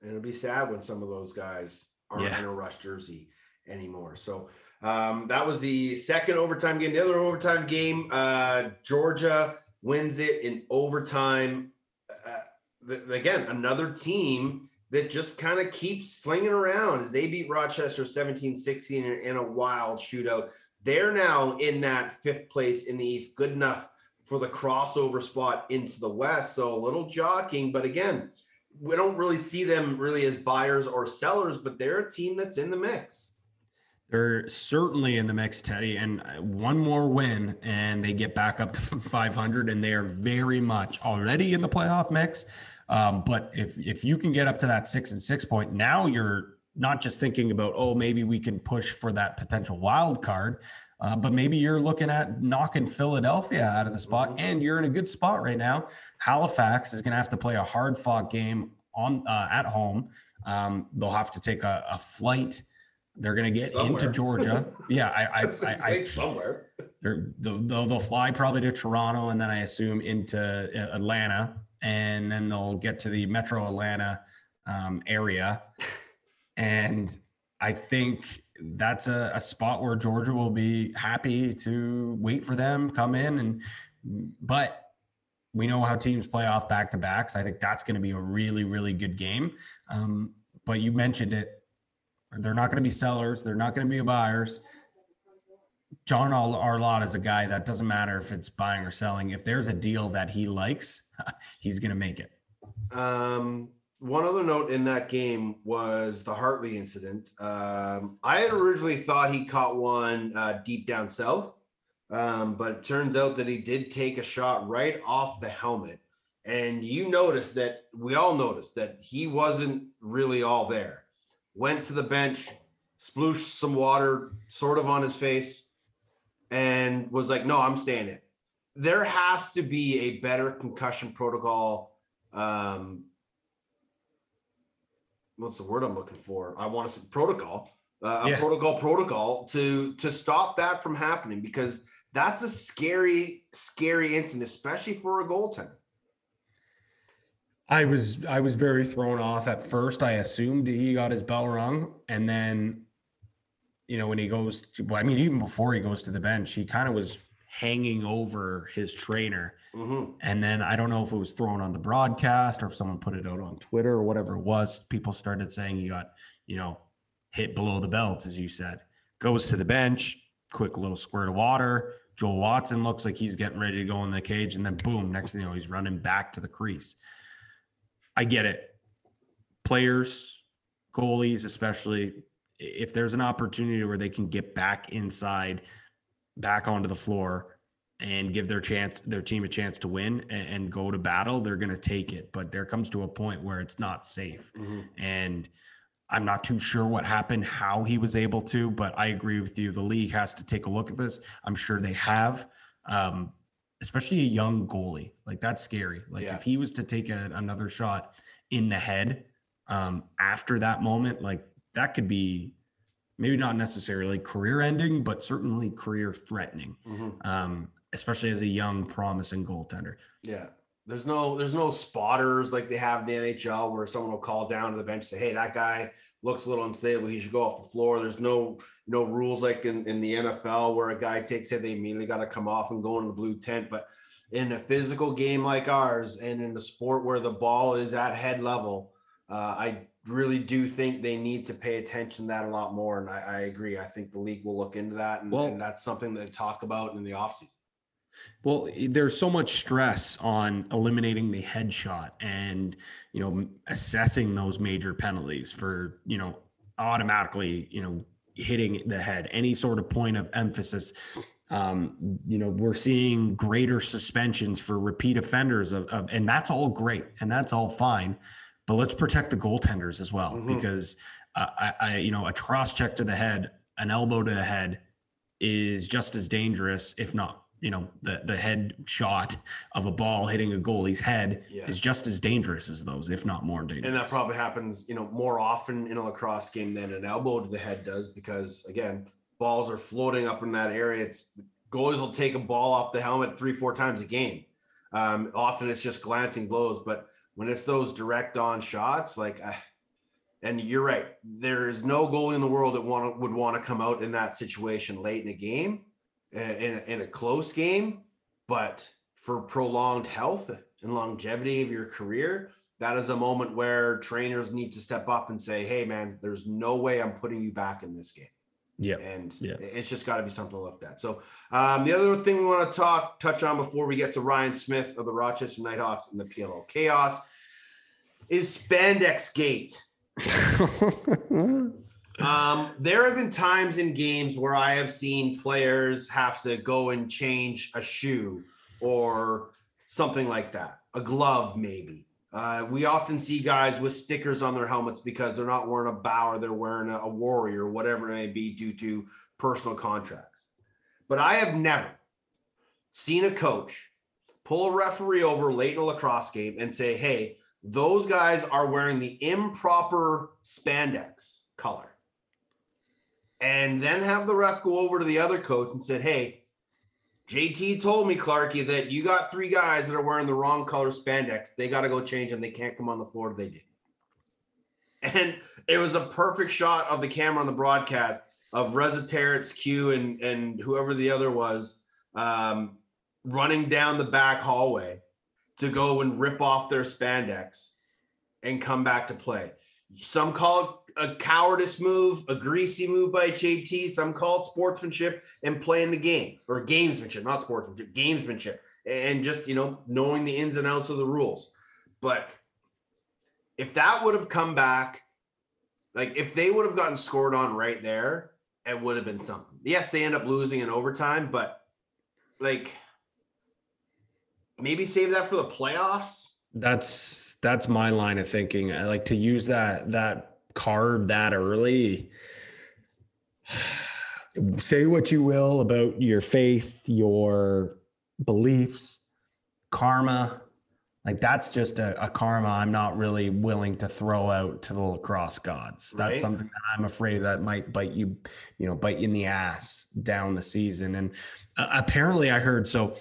And it'll be sad when some of those guys aren't Yeah. in a rush jersey anymore. So um, that was the second overtime game. The other overtime game, uh, Georgia wins it in overtime. Uh, th- again, another team that just kind of keeps slinging around as they beat Rochester 17 16 in, in a wild shootout. They're now in that fifth place in the East, good enough for the crossover spot into the West. So a little jockeying, but again, we don't really see them really as buyers or sellers, but they're a team that's in the mix. They're certainly in the mix, Teddy, and uh, one more win, and they get back up to 500, and they are very much already in the playoff mix. Um, but if if you can get up to that six and six point, now you're not just thinking about oh maybe we can push for that potential wild card, uh, but maybe you're looking at knocking Philadelphia out of the spot, and you're in a good spot right now. Halifax is going to have to play a hard fought game on uh, at home. Um, they'll have to take a, a flight. They're going to get Somewhere. into Georgia. Yeah, I, I, I, I Think somewhere. they're, they'll, they'll, they'll fly probably to Toronto and then I assume into uh, Atlanta and then they'll get to the Metro Atlanta um, area. And I think that's a, a spot where Georgia will be happy to wait for them, come in and, but we know how teams play off back to backs. I think that's going to be a really, really good game. Um, but you mentioned it. They're not going to be sellers. They're not going to be buyers. John Arlotta is a guy that doesn't matter if it's buying or selling. If there's a deal that he likes, he's going to make it. Um, one other note in that game was the Hartley incident. Um, I had originally thought he caught one uh, deep down south, um, but it turns out that he did take a shot right off the helmet. And you noticed that we all noticed that he wasn't really all there. Went to the bench, splooshed some water sort of on his face, and was like, No, I'm staying in. There has to be a better concussion protocol um what's the word i'm looking for i want to say protocol uh, a Yeah. protocol protocol to to stop that from happening because that's a scary scary incident especially for a goaltender I was I was very thrown off at first. I assumed he got his bell rung, and then, you know, when he goes, to, well, I mean, even before he goes to the bench, he kind of was hanging over his trainer, Mhm. and then I don't know if it was thrown on the broadcast or if someone put it out on Twitter or whatever it was. People started saying he got, you know, hit below the belt, as you said. Goes to the bench, quick little squirt of water. Joel Watson looks like he's getting ready to go in the cage, and then boom, next thing you know, he's running back to the crease. I get it. Players, goalies, especially if there's an opportunity where they can get back inside, back onto the floor, and give their chance, their team a chance to win and, and go to battle, they're going to take it. But there comes to a point where it's not safe, and I'm not too sure what happened, how he was able to, but I agree with you. The league has to take a look at this. I'm sure they have. Um, especially a young goalie. Like that's scary. Like Yeah. if he was to take a, another shot in the head um, after that moment, like that could be maybe not necessarily career ending, but certainly career threatening. Mhm. Um, especially as a young, promising goaltender. yeah there's no there's no spotters like they have in the nhl where someone will call down to the bench and say hey that guy looks a little unstable he should go off the floor there's no no rules like in, in the nfl where a guy takes it they immediately got to come off and go into the blue tent but in a physical game like ours and in the sport where the ball is at head level uh, i really do think they need to pay attention to that a lot more and i, I agree i think the league will look into that and, Well- and that's something they talk about in the offseason Well, there's so much stress on eliminating the headshot and, you know, assessing those major penalties for, you know, automatically, you know, hitting the head, any sort of point of emphasis. Um, you know, we're seeing greater suspensions for repeat offenders of, of and that's all great and that's all fine. But let's protect the goaltenders as well Mhm. because uh, I, I, you know, a cross check to the head, an elbow to the head is just as dangerous, if not, you know, the the head shot of a ball hitting a goalie's head Yeah. is just as dangerous as those, if not more dangerous. And that probably happens, you know, more often in a lacrosse game than an elbow to the head does because again, balls are floating up in that area. It's goalies will take a ball off the helmet three, four times a game. Um, often it's just glancing blows, but when it's those direct on shots, like, uh, and you're right, there is no goalie in the world that want would want to come out in that situation late in a game, in, in a close game, but for prolonged health and longevity of your career, that is a moment where trainers need to step up and say, "Hey, man, there's no way I'm putting you back in this game." Yeah. and Yeah. it's just got to be something looked at. So um, the other thing we want to talk touch on before we get to Ryan Smith of the Rochester Nighthawks and the PLL Chaos is Spandex Gate. Um, there have been times in games where I have seen players have to go and change a shoe or something like that, a glove maybe. Uh, we often see guys with stickers on their helmets because they're not wearing a Bauer, they're wearing a, a Warrior, whatever it may be, due to personal contracts. But I have never seen a coach pull a referee over late in a lacrosse game and say, "Hey, those guys are wearing the improper spandex color." and then have the ref go over to the other coach and said, "Hey, JT told me Clarky that you got three guys that are wearing the wrong color spandex. They got to go change them. They can't come on the floor. They did." And it was a perfect shot of the camera on the broadcast of Reza Terrence, Q, and and whoever the other was, um, running down the back hallway to go and rip off their spandex and come back to play. Some call it a cowardice move, a greasy move by JT. Some call it sportsmanship and playing the game or gamesmanship, not sportsmanship, gamesmanship, and just you know knowing the ins and outs of the rules. But if that would have come back, like if they would have gotten scored on right there, it would have been something. Yes, they end up losing in overtime, but like maybe save that for the playoffs. That's that's my line of thinking. I like to use that that card that early. Say what you will about your faith, your beliefs, karma. Like that's just a, a karma I'm not really willing to throw out to the lacrosse gods. That's Right. something that I'm afraid that might bite you, you know, bite you in the ass down the season. And uh, apparently, I heard so.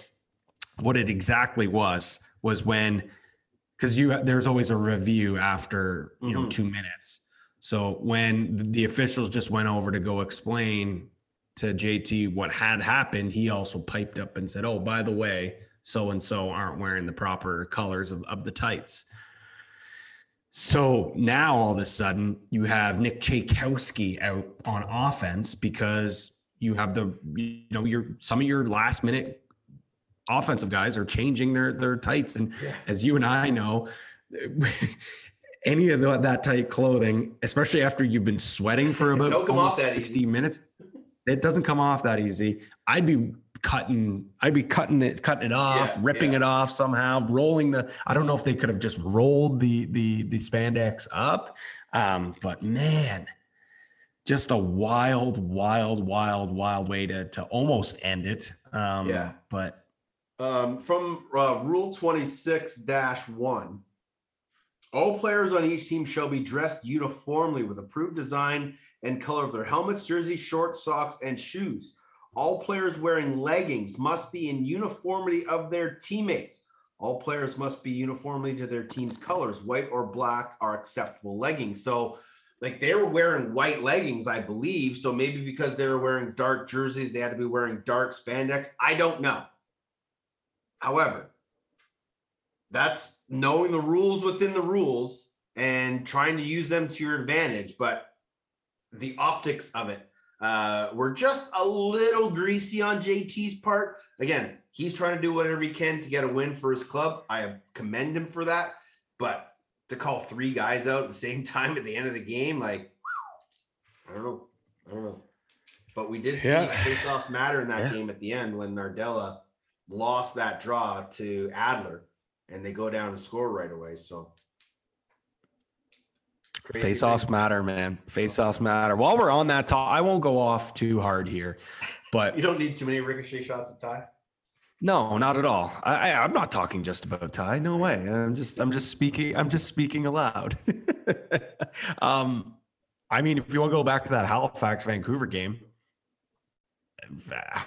What it exactly was was when because you there's always a review after you know Mhm. two minutes. So when the- officials just went over to go explain to JT what had happened, he also piped up and said, "Oh, by the way, so and so aren't wearing the proper colors of, of the tights." So now all of a sudden you have Nick Chakowski out on offense because you have the you know your some of your last minute offensive guys are changing their their tights and as you and I know any of the, that tight clothing especially after you've been sweating for about Don't come off almost that 60 easy. minutes it doesn't come off that easy I'd be cutting I'd be cutting it cutting it off Yeah, ripping yeah. it off somehow rolling the I don't know if they could have just rolled the the the spandex up um but man just a wild wild wild wild way to to almost end it um Yeah. but Um, from uh, Rule 26 Dash 1, all players on each team shall be dressed uniformly with approved design and color of their helmets, jerseys, shorts, socks, and shoes. All players wearing leggings must be in uniformity of their teammates. All players must be uniformly to their team's colors. White or black are acceptable leggings. So, like they were wearing white leggings, I believe. So maybe because they were wearing dark jerseys, they had to be wearing dark spandex. I don't know. However, that's knowing the rules within the rules and trying to use them to your advantage. But the optics of it uh, were just a little greasy on JT's part. Again, he's trying to do whatever he can to get a win for his club. I commend him for that. But to call three guys out at the same time at the end of the game, like, I don't know. I don't know. But we did see face-offs matter in that Yeah. game at the end when Nardella lost that draw to Adler, and they go down and score right away. So Crazy Face offs matter, man. Face offs matter. While we're on that talk, I won't go off too hard here, but You don't need too many ricochet shots at tie. no, not at all. I, I, I'm not talking just about Ty. No way. I'm just, I'm just speaking. I'm just speaking aloud. um, I mean, if you want to go back to that Halifax Vancouver game,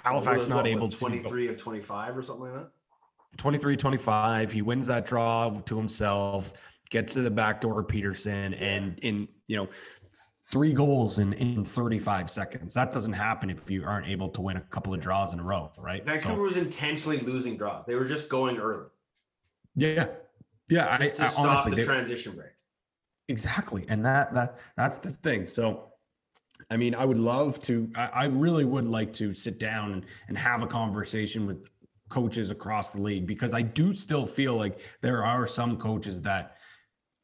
Halifax What, not what, able to 23 of 25 or something like that. 23 25 he wins that draw to himself gets to the back door of peterson and in you know three goals in in 35 seconds that doesn't happen if you aren't able to win a couple of draws in a row right Vancouver So, was intentionally losing draws. They were just going early yeah yeah I, to I stop honestly the they- transition break. Exactly. And that that that's the thing. So I mean, I would love to I, I really would like to sit down and, and have a conversation with coaches across the league because I do still feel like there are some coaches that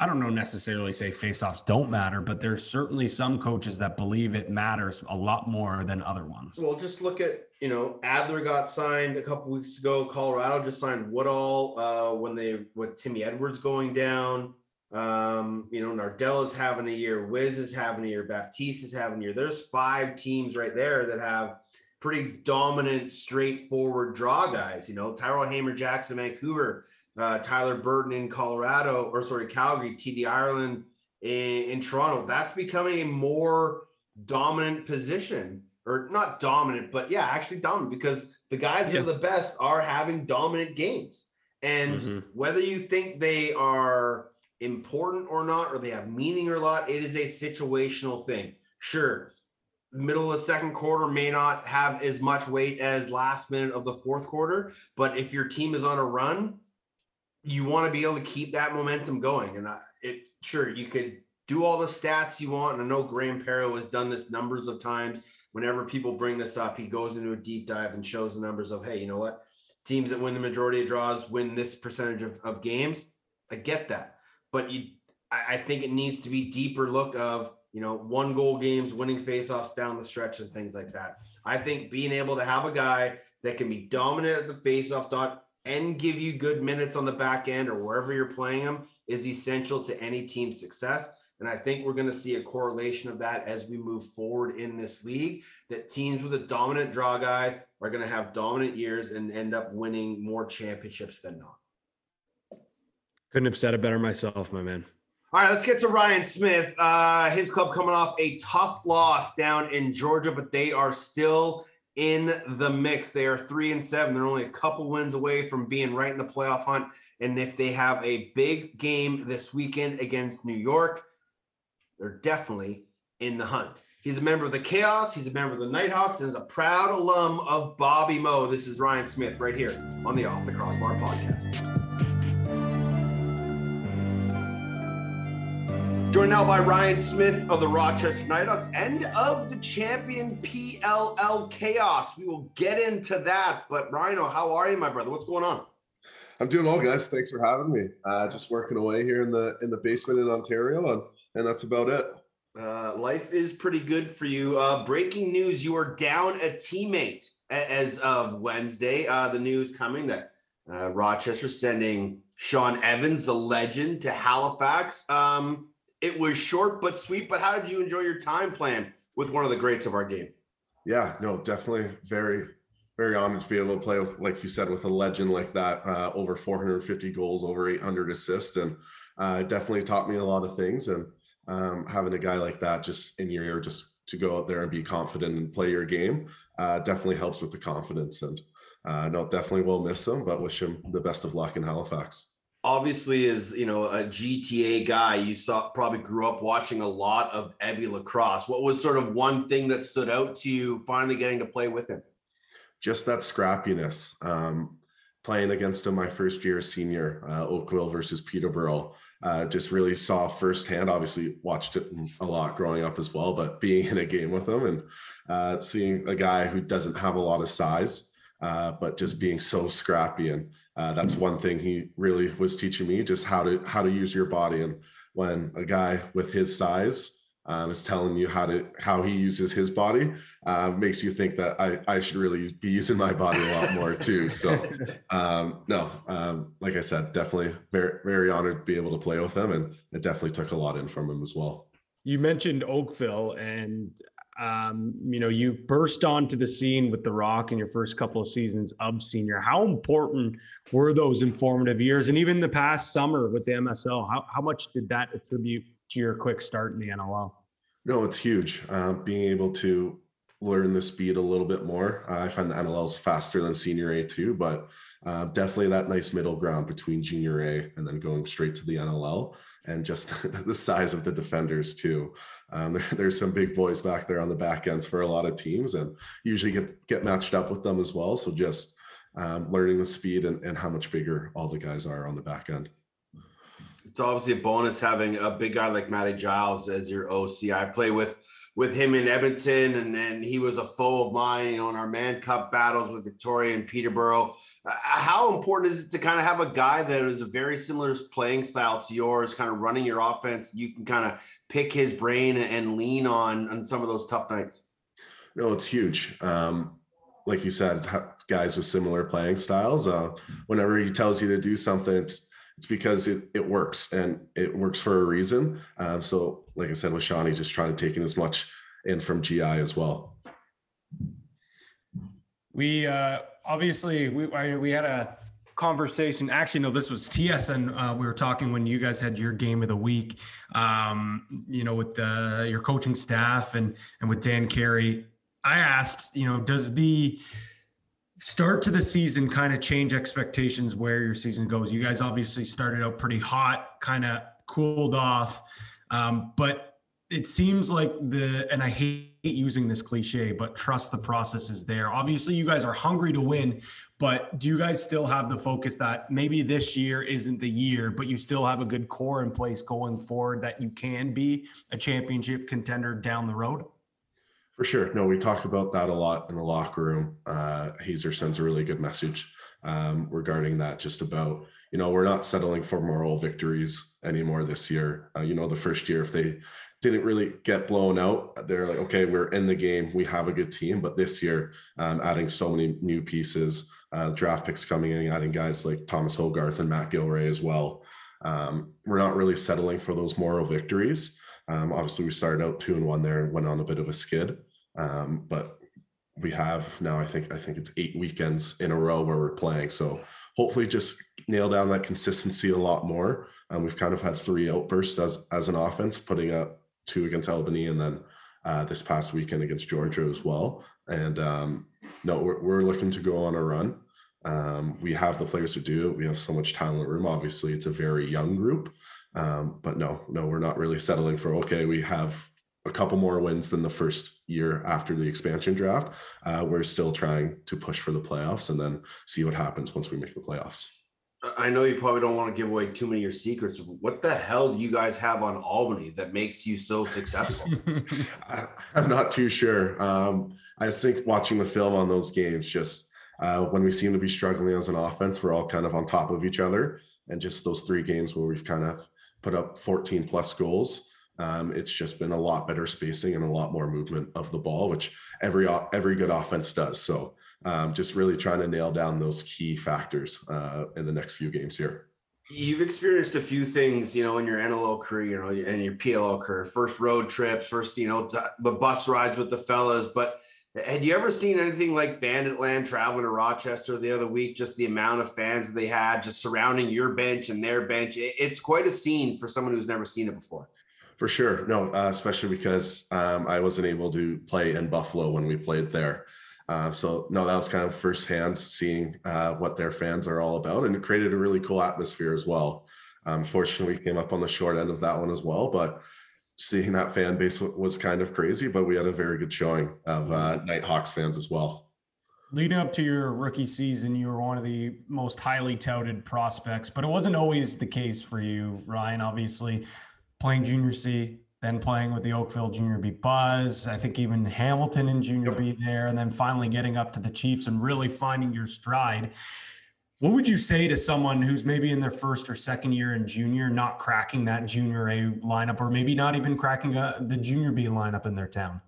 I don't know necessarily say faceoffs don't matter, but there's certainly some coaches that believe it matters a lot more than other ones. Well, just look at you know Adler got signed a couple weeks ago. Colorado just signed Woodall uh, when they with Timmy Edwards going down. Um, you know Nardella's having a year, Wiz is having a year, Baptiste is having a year. There's five teams right there that have pretty dominant, straightforward draw guys. You know Tyrell Hamer Jackson, Vancouver, uh, Tyler Burton in Colorado, or sorry Calgary, TD Ierlan in, in Toronto. That's becoming a more dominant position or not dominant, but yeah, actually dominant because the guys that Yeah. are the best are having dominant games. And Mhm. whether you think they are important or not, or they have meaning or not, it is a situational thing. Sure, middle of the second quarter may not have as much weight as last minute of the fourth quarter, but if your team is on a run, you want to be able to keep that momentum going. And it sure you could do all the stats you want. And I know Graeme Perrow has done this numbers of times. Whenever people bring this up, he goes into a deep dive and shows the numbers of, hey, you know what? Teams that win the majority of draws win this percentage of, of games. I get that. But you I, I think it needs to be deeper look of, you know, one goal games, winning faceoffs down the stretch and things like that. I think being able to have a guy that can be dominant at the faceoff dot and give you good minutes on the back end or wherever you're playing them is essential to any team's success. And I think we're going to see a correlation of that as we move forward in this league. That teams with a dominant draw guy are going to have dominant years and end up winning more championships than not. Couldn't have said it better myself, my man. All right, let's get to Ryan Smith. Uh, his club coming off a tough loss down in Georgia, but they are still in the mix. They are three and seven. They're only a couple wins away from being right in the playoff hunt. And if they have a big game this weekend against New York, they're definitely in the hunt. He's a member of the Chaos. He's a member of the Nighthawks and is a proud alum of Bobby Moe. This is Ryan Smith right here on the Off the Crossbar podcast. Joined now by Ryan Smith of the Rochester Nighthawks and of the champion PLL Chaos. We will get into that. But Rhino, how are you, my brother? What's going on? I'm doing well, guys. Thanks for having me. Uh, just working away here in the in the basement in Ontario, and and that's about it. Uh, life is pretty good for you. Uh, breaking news: You are down a teammate as of Wednesday. Uh, the news coming that uh, Rochester sending Shawn Evans, the legend, to Halifax. Um, it was short but sweet. But how did you enjoy your time playing with one of the greats of our game? Yeah, no, definitely very very honored to be able to play with, like you said, with a legend like that. Uh, over 450 goals, over 800 assists, and uh, definitely taught me a lot of things. And um, having a guy like that just in your ear, just to go out there and be confident and play your game, uh, definitely helps with the confidence. And uh, no, definitely will miss him, but wish him the best of luck in Halifax. Obviously, as you know, a GTA guy, you saw probably grew up watching a lot of Evie lacrosse. What was sort of one thing that stood out to you finally getting to play with him? just that scrappiness. Um, playing against him my first year senior, uh, Oakville versus Peterborough, uh, just really saw firsthand. Obviously, watched it a lot growing up as well, but being in a game with him and uh, seeing a guy who doesn't have a lot of size, uh, but just being so scrappy, and uh, that's one thing he really was teaching me just how to how to use your body. And when a guy with his size um, is telling you how to how he uses his body uh, makes you think that I, I should really be using my body a lot more too. So um, no, um, like I said, definitely very very honored to be able to play with him, and it definitely took a lot in from him as well. You mentioned Oakville, and um, you know you burst onto the scene with the Rock in your first couple of seasons of senior. How important were those informative years, and even the past summer with the MSL? How how much did that attribute to your quick start in the NLL? No, it's huge. Uh, being able to learn the speed a little bit more. Uh, I find the NLL is faster than Senior A too, but uh, definitely that nice middle ground between Junior A and then going straight to the NLL, and just the size of the defenders too. Um, there, there's some big boys back there on the back ends for a lot of teams, and usually get get matched up with them as well. So just um, learning the speed and, and how much bigger all the guys are on the back end it's obviously a bonus having a big guy like Matty Giles as your OC. I play with with him in Edmonton, and then he was a foe of mine, you know, in our Mann Cup battles with Victoria and Peterborough. Uh, how important is it to kind of have a guy that is a very similar playing style to yours, kind of running your offense? You can kind of pick his brain and lean on on some of those tough nights. No, it's huge. Um, like you said, guys with similar playing styles. Uh, whenever he tells you to do something, it's it's because it, it works and it works for a reason. Um, so, like I said with Shawnee, just trying to take in as much in from GI as well. We uh, obviously we we had a conversation. Actually, no, this was TSN. Uh, we were talking when you guys had your game of the week. Um, you know, with the, your coaching staff and and with Dan Carey. I asked, you know, does the start to the season kind of change expectations where your season goes? You guys obviously started out pretty hot, kind of cooled off, um, but it seems like the and I hate using this cliche, but trust the process is there. Obviously, you guys are hungry to win, but do you guys still have the focus that maybe this year isn't the year, but you still have a good core in place going forward that you can be a championship contender down the road? For sure. No, we talk about that a lot in the locker room. Uh, Hazer sends a really good message um, regarding that, just about, you know, we're not settling for moral victories anymore this year. Uh, you know, the first year, if they didn't really get blown out, they're like, okay, we're in the game. We have a good team. But this year, um, adding so many new pieces, uh, draft picks coming in, adding guys like Thomas Hogarth and Matt Gilray as well. Um, we're not really settling for those moral victories. Um, obviously, we started out two and one there and went on a bit of a skid. Um, but we have now, I think, I think it's eight weekends in a row where we're playing. So hopefully, just nail down that consistency a lot more. Um, we've kind of had three outbursts as as an offense, putting up two against Albany and then uh, this past weekend against Georgia as well. And um, no, we're, we're looking to go on a run. Um, we have the players to do it. We have so much talent in the room. Obviously, it's a very young group, um, but no, no, we're not really settling for okay. We have a couple more wins than the first year after the expansion draft. Uh, we're still trying to push for the playoffs and then see what happens once we make the playoffs. I know you probably don't want to give away too many of your secrets. What the hell do you guys have on Albany that makes you so successful? I, am not too sure. Um, I think watching the film on those games, just uh, when we seem to be struggling as an offense, we're all kind of on top of each other. And just those three games where we've kind of put up 14 plus goals, um, it's just been a lot better spacing and a lot more movement of the ball, which every every good offense does. So um, just really trying to nail down those key factors uh, in the next few games here. You've experienced a few things, you know, in your NLL career, you know, and your PLL career. First road trips, first, you know, the bus rides with the fellas. But had you ever seen anything like Bandit Land traveling to Rochester the other week? Just the amount of fans that they had just surrounding your bench and their bench. It's quite a scene for someone who's never seen it before. For sure. No, uh, especially because um, I wasn't able to play in Buffalo when we played there. Uh, so, no, that was kind of firsthand seeing uh, what their fans are all about. And it created a really cool atmosphere as well. Um, fortunately, we came up on the short end of that one as well. But seeing that fan base was kind of crazy. But we had a very good showing of uh, Nighthawks fans as well. Leading up to your rookie season, you were one of the most highly touted prospects, but it wasn't always the case for you, Ryan. Obviously, playing junior C, then playing with the Oakville Junior B Buzz. I think even Hamilton in Junior B there, and then finally getting up to the Chiefs and really finding your stride. What would you say to someone who's maybe in their first or second year in junior, not cracking that junior A lineup, or maybe not even cracking a, the junior B lineup in their town?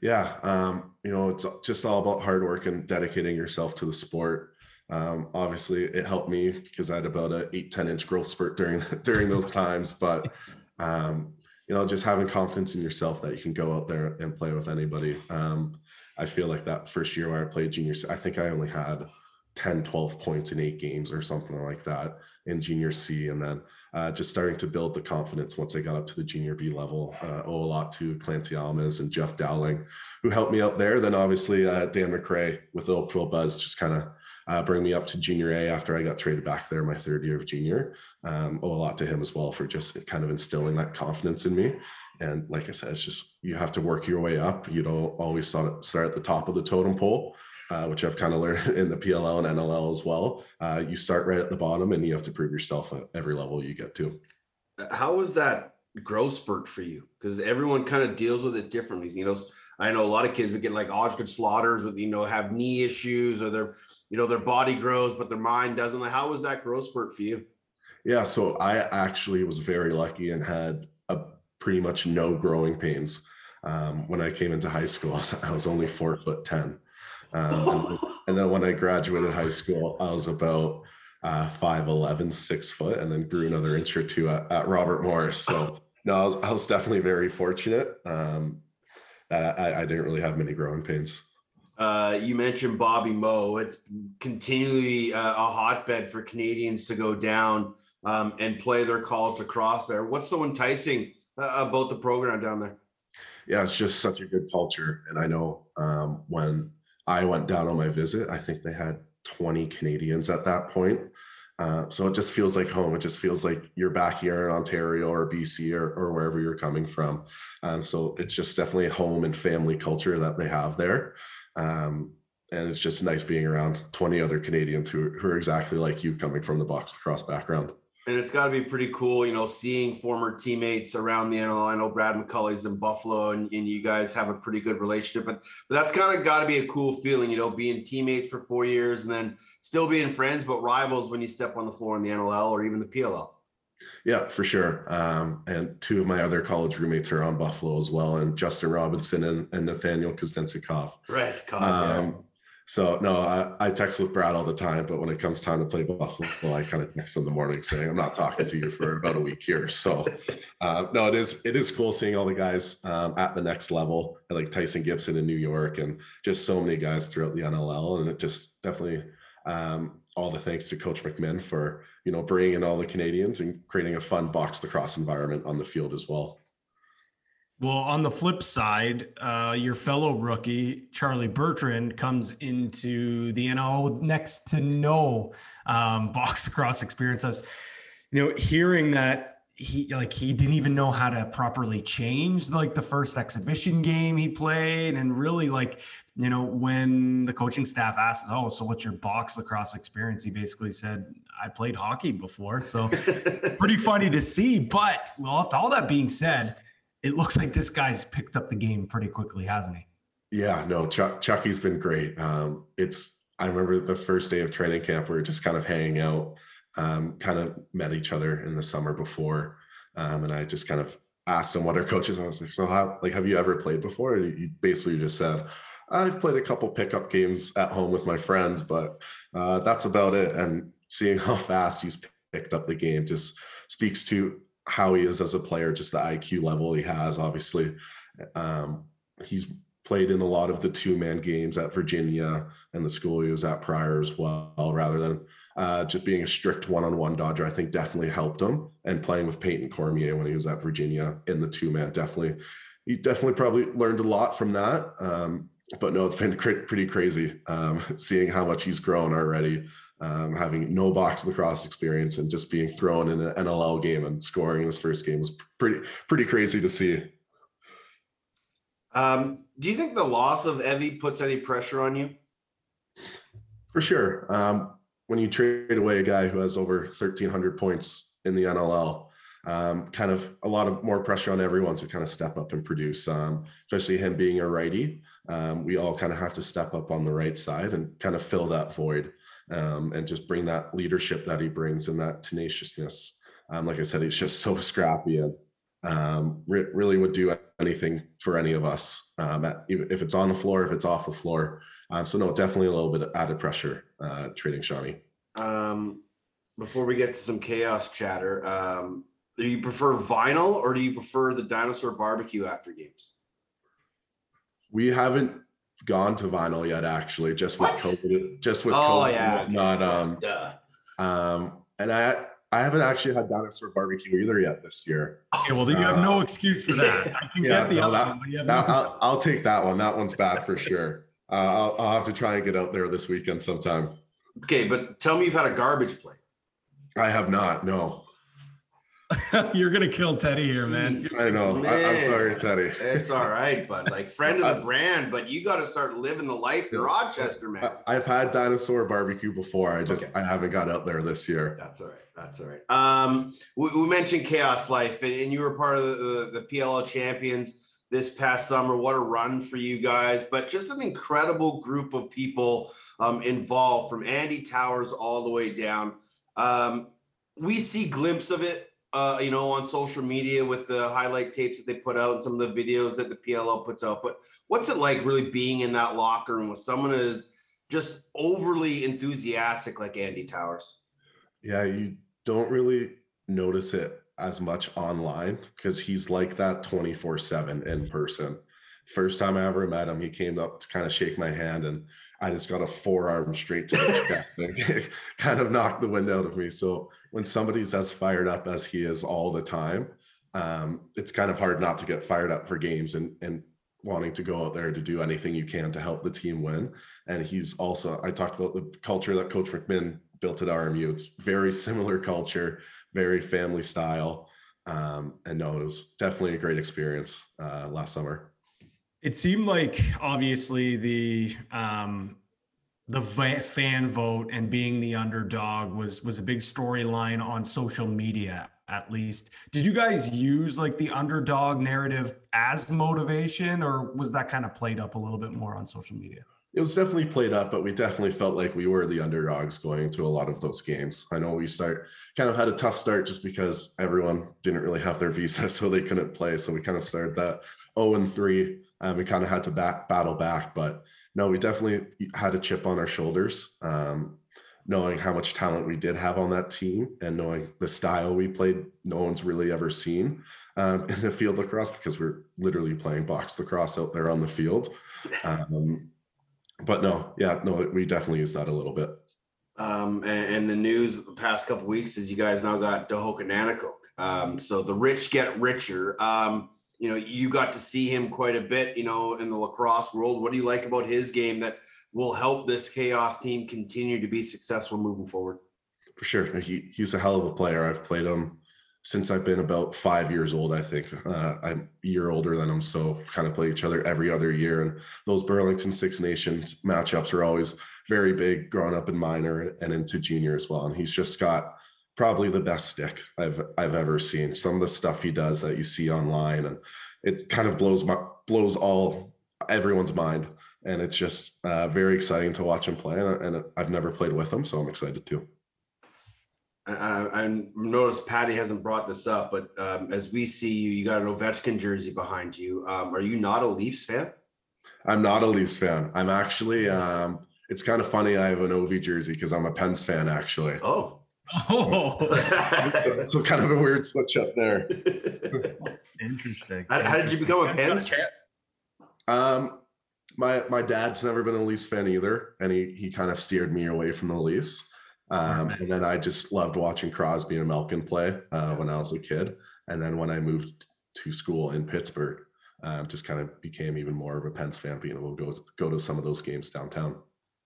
Yeah, um, you know, it's just all about hard work and dedicating yourself to the sport. Um, obviously, it helped me because I had about a eight, 10 inch growth spurt during during those times. But um, you know, just having confidence in yourself that you can go out there and play with anybody. Um, I feel like that first year where I played junior, I think I only had 10, 12 points in eight games or something like that in junior C. And then uh, just starting to build the confidence once I got up to the junior B level. Uh, owe a lot to Clancy Almas and Jeff Dowling, who helped me out there. Then obviously uh, Dan McRae with the Oakville Buzz just kind of uh, bring me up to junior A after I got traded back there my third year of junior. Um, owe a lot to him as well for just kind of instilling that confidence in me. And like I said, it's just you have to work your way up. You don't always start at the top of the totem pole uh, which I've kind of learned in the PLL and NLL as well. Uh, you start right at the bottom and you have to prove yourself at every level you get to. How was that growth spurt for you? Because everyone kind of deals with it differently. You know, I know a lot of kids would get like Osgood-Schlatters with, you know, have knee issues or their, you know, their body grows, but their mind doesn't. Like, how was that growth spurt for you? Yeah. So I actually was very lucky and had a pretty much no growing pains. Um, when I came into high school, I was only four foot 10. Um, and, and, then when I graduated high school, I was about uh, 5'11, six foot, and then grew another inch or two at, at Robert Morris. So, no, I was, I was definitely very fortunate um, that I, I, didn't really have many growing pains. Uh, you mentioned Bobby Moe. It's continually uh, a hotbed for Canadians to go down um, and play their college across there. What's so enticing uh, about the program down there? Yeah, it's just such a good culture. And I know um, when I went down on my visit. I think they had 20 Canadians at that point. Uh, so it just feels like home. It just feels like you're back here in Ontario or BC or, or wherever you're coming from. Um, so it's just definitely a home and family culture that they have there. Um, and it's just nice being around 20 other Canadians who, who are exactly like you coming from the box lacrosse background and it's got to be pretty cool, you know, seeing former teammates around the NL. I know Brad McCulley's in Buffalo, and, and you guys have a pretty good relationship. But but that's kind of got to be a cool feeling, you know, being teammates for four years and then still being friends, but rivals when you step on the floor in the NLL or even the PLL. Yeah, for sure. Um, and two of my other college roommates are on Buffalo as well, and Justin Robinson and, and Nathaniel Kuznetsov. Right. Um, so no, I, I text with Brad all the time, but when it comes time to play Buffalo, I kind of text in the morning saying I'm not talking to you for about a week here. So uh, no, it is it is cool seeing all the guys um, at the next level, like Tyson Gibson in New York, and just so many guys throughout the NLL, and it just definitely um, all the thanks to Coach McMinn for you know bringing in all the Canadians and creating a fun box lacrosse environment on the field as well. Well, on the flip side, uh, your fellow rookie Charlie Bertrand comes into the NL with next to no um, box across experience. I was, you know, hearing that he like he didn't even know how to properly change like the first exhibition game he played, and really like you know when the coaching staff asked, "Oh, so what's your box lacrosse experience?" He basically said, "I played hockey before." So pretty funny to see. But well, with all that being said it looks like this guy's picked up the game pretty quickly, hasn't he? Yeah, no, Chuck, Chucky's been great. Um, it's I remember the first day of training camp, we were just kind of hanging out, um, kind of met each other in the summer before, um, and I just kind of asked him what our coaches. I was like, so how like have you ever played before? And he basically just said, I've played a couple pickup games at home with my friends, but uh, that's about it. And seeing how fast he's picked up the game just speaks to how he is as a player, just the IQ level he has. Obviously, um, he's played in a lot of the two man games at Virginia and the school he was at prior as well, rather than uh, just being a strict one on one Dodger. I think definitely helped him. And playing with Payton Cormier when he was at Virginia in the two man, definitely, he definitely probably learned a lot from that. Um, but no, it's been pretty crazy um, seeing how much he's grown already um, having no box lacrosse experience and just being thrown in an NLL game and scoring in his first game was pretty pretty crazy to see. Um, do you think the loss of Evie puts any pressure on you? For sure. Um, when you trade away a guy who has over 1,300 points in the NLL, um, kind of a lot of more pressure on everyone to kind of step up and produce, um, especially him being a righty. Um, we all kind of have to step up on the right side and kind of fill that void. Um, and just bring that leadership that he brings and that tenaciousness. Um, like I said, he's just so scrappy and um, re- really would do anything for any of us, um, at, if it's on the floor, if it's off the floor. Um, so no, definitely a little bit of added pressure uh, trading Shawnee. Um, before we get to some chaos chatter, um, do you prefer vinyl or do you prefer the dinosaur barbecue after games? We haven't gone to vinyl yet, actually, just with What? COVID. Just with Oh COVID yeah, and whatnot. okay, Um, duh. um, and I I haven't actually had dinosaur barbecue either yet this year. Okay, well, then you have no excuse for that. I can yeah, get the no, other that, one. No that, I'll, I'll take that one. That one's bad for sure. Uh, I'll, I'll have to try and get out there this weekend sometime. Okay, but tell me you've had a garbage plate. I have not. No, You're gonna kill Teddy here, man. I know. I, I'm sorry, Teddy. It's all right, but like friend of the brand, but you got to start living the life in Rochester, man. I- I've had dinosaur barbecue before. I just Okay. I haven't got out there this year. That's all right. That's all right. Um, we, we mentioned Chaos Life, and, and you were part of the, the, the PLL champions this past summer. What a run for you guys! But just an incredible group of people um, involved, from Andy Towers all the way down. Um, we see glimpse of it, uh, you know, on social media with the highlight tapes that they put out and some of the videos that the PLL puts out. But what's it like really being in that locker room with someone who's just overly enthusiastic like Andy Towers? Yeah, you don't really notice it as much online because he's like that 24 7 in person. First time I ever met him, he came up to kind of shake my hand, and I just got a forearm straight to the chest and kind of knocked the wind out of me. So when somebody's as fired up as he is all the time, um, it's kind of hard not to get fired up for games and and wanting to go out there to do anything you can to help the team win. And he's also I talked about the culture that Coach McMinn built at RMU. It's very similar culture, very family style. Um, and no, it was definitely a great experience uh, last summer. It seemed like obviously the um, the fan vote and being the underdog was was a big storyline on social media at least. Did you guys use like the underdog narrative as motivation or was that kind of played up a little bit more on social media? It was definitely played up, but we definitely felt like we were the underdogs going into a lot of those games. I know we start kind of had a tough start just because everyone didn't really have their visa, so they couldn't play. So we kind of started that 0 and 3. and we kind of had to battle back, but no, we definitely had a chip on our shoulders, um, knowing how much talent we did have on that team and knowing the style we played. No one's really ever seen um, in the field lacrosse because we're literally playing box lacrosse out there on the field. Um, but no, yeah, no, we definitely use that a little bit. Um, and, and the news the past couple weeks is you guys now got Tehoka Nanticoke. Um, so the rich get richer. Um, you know, you got to see him quite a bit, you know, in the lacrosse world. What do you like about his game that will help this chaos team continue to be successful moving forward? For sure. He, he's a hell of a player. I've played him since I've been about five years old, I think. Uh, I'm a year older than him, so kind of play each other every other year. And those Burlington Six Nations matchups are always very big growing up in minor and into junior as well. And he's just got probably the best stick I've I've ever seen. Some of the stuff he does that you see online, and it kind of blows my blows all everyone's mind. And it's just uh, very exciting to watch him play. And, and I've never played with him, so I'm excited too. I, I noticed Patty hasn't brought this up, but um, as we see you, you got an Ovechkin jersey behind you. Um, are you not a Leafs fan? I'm not a Leafs fan. I'm actually. Um, it's kind of funny. I have an Ovi jersey because I'm a Pens fan, actually. Oh. Oh, so kind of a weird switch up there. interesting. How, how did you become a Pens fan? Um, my my dad's never been a Leafs fan either, and he he kind of steered me away from the Leafs. Um, and then I just loved watching Crosby and Malkin play uh, when I was a kid. And then when I moved to school in Pittsburgh, um, just kind of became even more of a Pens fan, being able to go go to some of those games downtown.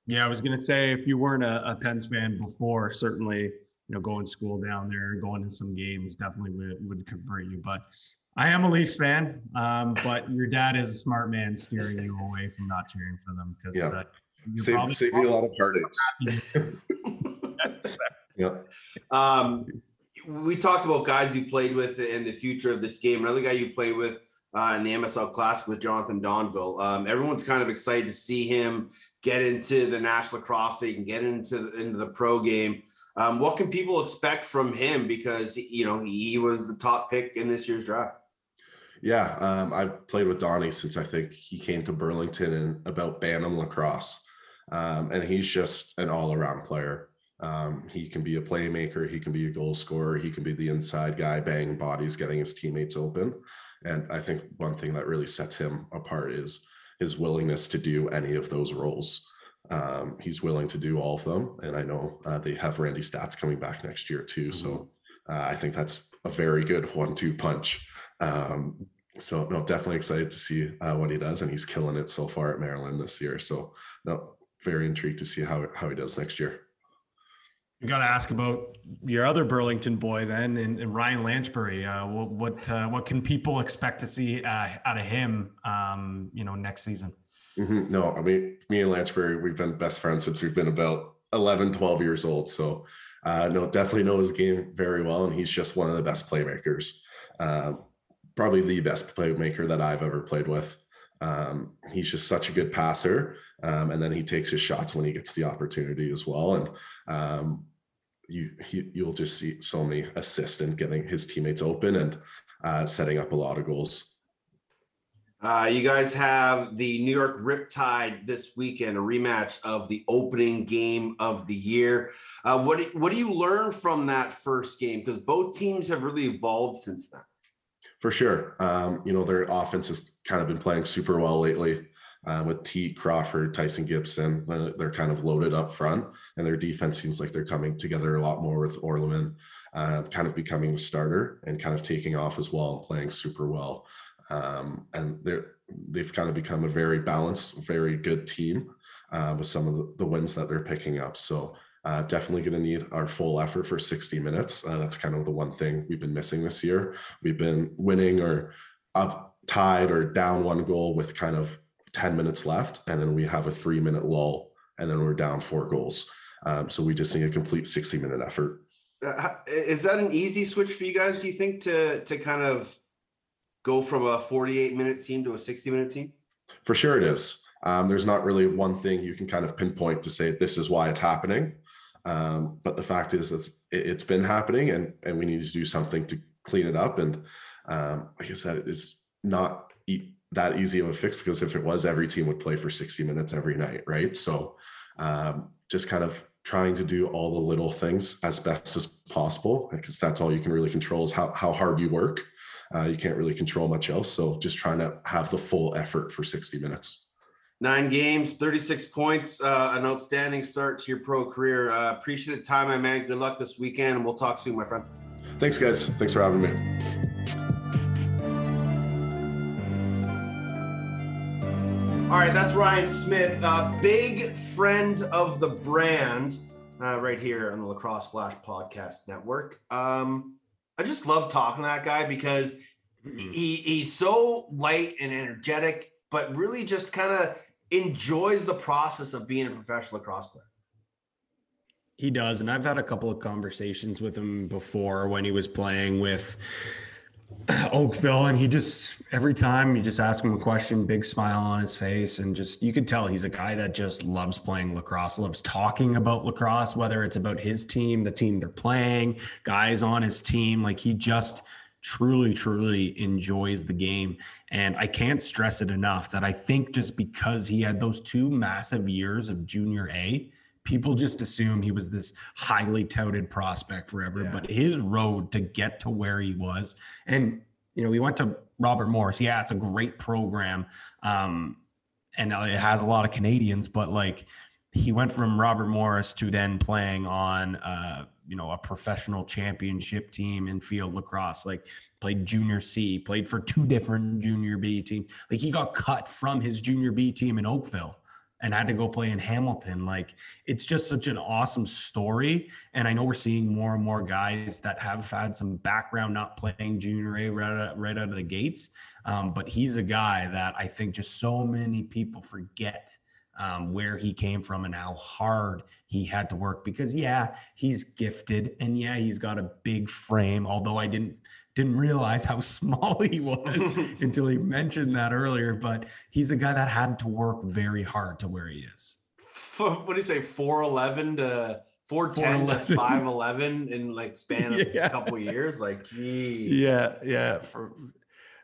Yeah, I was gonna say if you weren't a, a Pens fan before, certainly you know going to school down there, going to some games definitely would, would convert you. But I am a Leafs fan, um, but your dad is a smart man steering you away from not cheering for them because Yeah. uh, you're Save, probably- save me a lot of heartaches. yeah. Um, we talked about guys you played with and the future of this game. Another guy you played with uh, in the MSL Classic with Jonathan Donville. Um, everyone's kind of excited to see him get into the National Lacrosse League and get into the, into the pro game. Um, what can people expect from him? Because you know he was the top pick in this year's draft. Yeah, um, I've played with Donnie since I think he came to Burlington and about Bantam lacrosse, um, and he's just an all-around player. Um, he can be a playmaker, he can be a goal scorer, he can be the inside guy, banging bodies, getting his teammates open. And I think one thing that really sets him apart is his willingness to do any of those roles. Um, he's willing to do all of them, and I know uh, they have Randy Staats coming back next year too. So uh, I think that's a very good one-two punch. Um, so no, definitely excited to see uh, what he does, and he's killing it so far at Maryland this year. So no, very intrigued to see how how he does next year. You got to ask about your other Burlington boy then, and, and Ryan Lanchbury. Uh, what what, uh, what can people expect to see uh, out of him? Um, you know, next season. Mm-hmm. No, I mean, me and Lanchbury, we've been best friends since we've been about 11, 12 years old. So, uh, no, definitely know his game very well, and he's just one of the best playmakers. Um, probably the best playmaker that I've ever played with. Um, he's just such a good passer. Um, and then he takes his shots when he gets the opportunity as well. And um, you he, you'll just see so many assists and getting his teammates open and uh, setting up a lot of goals. Uh, you guys have the New York Riptide this weekend, a rematch of the opening game of the year. Uh, what do, what do you learn from that first game? Because both teams have really evolved since then. For sure, um, you know their offense has kind of been playing super well lately. Uh, with T Crawford, Tyson Gibson, they're kind of loaded up front, and their defense seems like they're coming together a lot more with Orleman, uh, kind of becoming the starter and kind of taking off as well and playing super well. Um, and they're they've kind of become a very balanced, very good team uh, with some of the, wins that they're picking up. So uh, definitely going to need our full effort for 60 minutes. Uh, that's kind of the one thing we've been missing this year. We've been winning or up tied or down one goal with kind of 10 minutes left, and then we have a three minute lull, and then we're down four goals. Um, so we just need a complete 60 minute effort. Uh, is that an easy switch for you guys? Do you think to to kind of go from a 48 minute team to a 60 minute team? For sure, it is. Um, there's not really one thing you can kind of pinpoint to say this is why it's happening. Um, but the fact is that it's been happening, and and we need to do something to clean it up. And um, like I said, it's not that easy of a fix because if it was, every team would play for 60 minutes every night, right? So um, just kind of trying to do all the little things as best as possible because that's all you can really control is how, how hard you work. Uh, you can't really control much else. So just trying to have the full effort for 60 minutes. Nine games, 36 points, uh, an outstanding start to your pro career. Uh, appreciate the time, my man. Good luck this weekend, and we'll talk soon, my friend. Thanks, guys. Thanks for having me. All right, that's Ryan Smith, uh, big friend of the brand, uh, right here on the Lacrosse Flash Podcast Network. Um, I just love talking to that guy because mm. he he's so light and energetic, but really just kind of enjoys the process of being a professional lacrosse player. He does, and I've had a couple of conversations with him before when he was playing with Oakville, and he just every time you just ask him a question, big smile on his face, and just you could tell he's a guy that just loves playing lacrosse, loves talking about lacrosse, whether it's about his team, the team they're playing, guys on his team. Like he just truly, truly enjoys the game. And I can't stress it enough that I think just because he had those two massive years of junior A, people just assume he was this highly touted prospect forever. Yeah. But his road to get to where he was, and you know, we went to Robert Morris. Yeah, it's a great program, um, and it has a lot of Canadians. But like, he went from Robert Morris to then playing on, uh, you know, a professional championship team in field lacrosse. Like, played junior C, played for two different junior B teams. Like, he got cut from his junior B team in Oakville and had to go play in Hamilton. Like it's just such an awesome story. And I know we're seeing more and more guys that have had some background not playing junior A right out, right out of the gates. Um, but he's a guy that I think just so many people forget um, where he came from and how hard he had to work because yeah, he's gifted and yeah, he's got a big frame. Although I didn't didn't realize how small he was until he mentioned that earlier. But he's a guy that had to work very hard to where he is. What do you say? Four eleven to four ten to five eleven in like span of yeah. a couple years. Like, gee. Yeah, yeah. From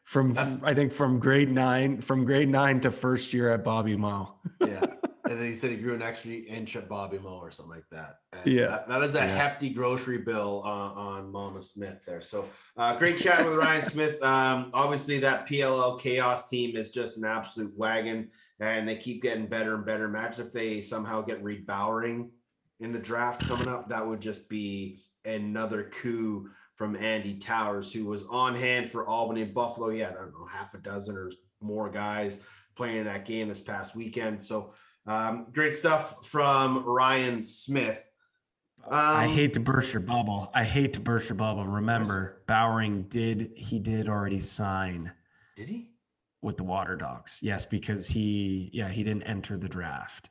from That's, I think from grade nine, from grade nine to first year at Bobby Moe. yeah. And then he said he grew an extra inch at Bobby Moe or something like that. And yeah. That, that is a yeah. hefty grocery bill uh, on Mama Smith there. So uh, great chat with Ryan Smith. Um, obviously, that PLL Chaos team is just an absolute wagon and they keep getting better and better. Imagine if they somehow get Reed Bowering in the draft coming up. That would just be another coup from Andy Towers, who was on hand for Albany and Buffalo. Yeah, I don't know, half a dozen or more guys playing in that game this past weekend. So um, great stuff from Ryan Smith. Um, I hate to burst your bubble. I hate to burst your bubble. Remember. Bowering did he did already sign? Did he? with the Water Dogs. Yes, because he yeah he didn't enter the draft.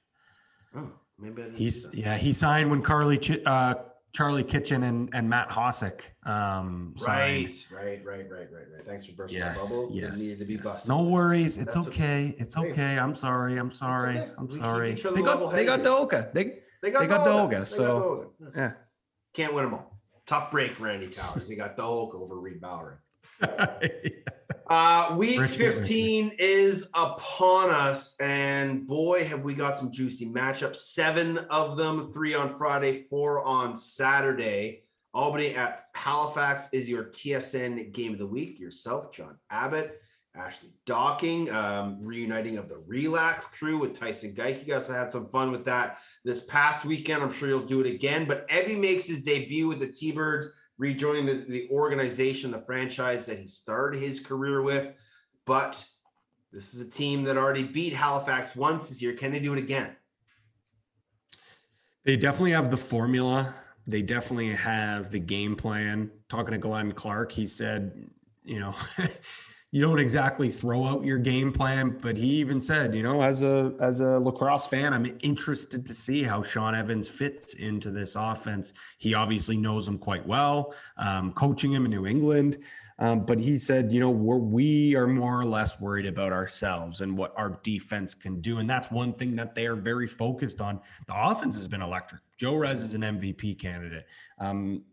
Oh, maybe he's yeah he signed when Carly uh, Charlie Kitchen and, and Matt Hossack. Um, right, right, right, right, right, right. Thanks for bursting yes, my bubble. Yes, it needed to be yes. busted. No worries. It's okay. okay. It's okay. I'm sorry. I'm sorry. Okay. I'm sorry. They got they got Doga. They they got, they got Doga. Doga so Doga. yeah, can't win them all. Tough break for Andy Towers. He got Doga over Reed Bowering. Uh, week 15 is upon us, and boy, have we got some juicy matchups. Seven of them, three on Friday, four on Saturday. Albany at Halifax is your TSN game of the week. Yourself, John Abbott, Ashley Docking, um, reuniting of the Relax crew with Tyson Geick. You guys had some fun with that this past weekend. I'm sure you'll do it again. But Evie makes his debut with the T Birds rejoining the, the organization, the franchise that he started his career with. But this is a team that already beat Halifax once this year. Can they do it again? They definitely have the formula. They definitely have the game plan. Talking to Glenn Clark, he said, you know, you don't exactly throw out your game plan, but he even said, you know, as a as a lacrosse fan, I'm interested to see how Shawn Evans fits into this offense. He obviously knows him quite well, um, coaching him in New England. Um, but he said, you know, we're, we are more or less worried about ourselves and what our defense can do. And that's one thing that they are very focused on. The offense has been electric. Joe Rez is an MVP candidate. Um,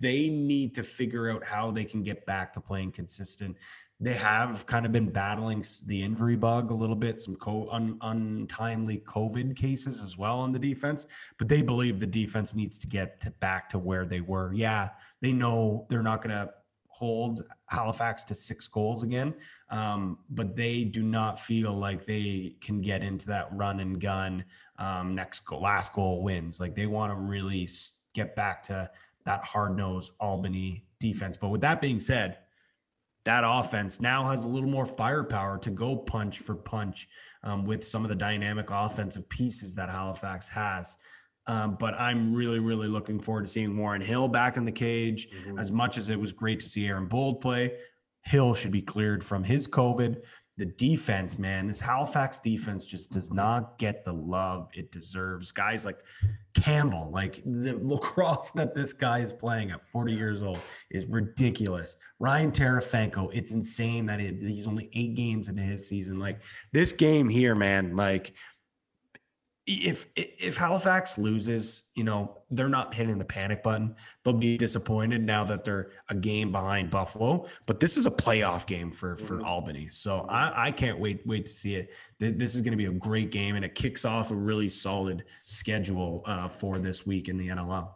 they need to figure out how they can get back to playing consistent they have kind of been battling the injury bug a little bit, some co- un- untimely COVID cases as well on the defense. But they believe the defense needs to get to back to where they were. Yeah, they know they're not going to hold Halifax to six goals again, um, but they do not feel like they can get into that run and gun um, next last goal wins. Like they want to really get back to that hard nosed Albany defense. But with that being said that offense now has a little more firepower to go punch for punch um, with some of the dynamic offensive pieces that Halifax has. Um, but I'm really, really looking forward to seeing Warren Hill back in the cage. Mm-hmm. As much as it was great to see Aaron Bold play, Hill should be cleared from his COVID the defense, man, this Halifax defense just does mm-hmm. not get the love it deserves. Guys like Campbell, like the lacrosse that this guy is playing at 40 years old is ridiculous. Ryan Terefenko, it's insane that he's only eight games into his season. Like this game here, man, like if if Halifax loses, you know, they're not hitting the panic button. They'll be disappointed now that they're a game behind Buffalo. But this is a playoff game for for mm-hmm. Albany, so I, I can't wait wait to see it. This is going to be a great game, and it kicks off a really solid schedule uh, for this week in the NLL.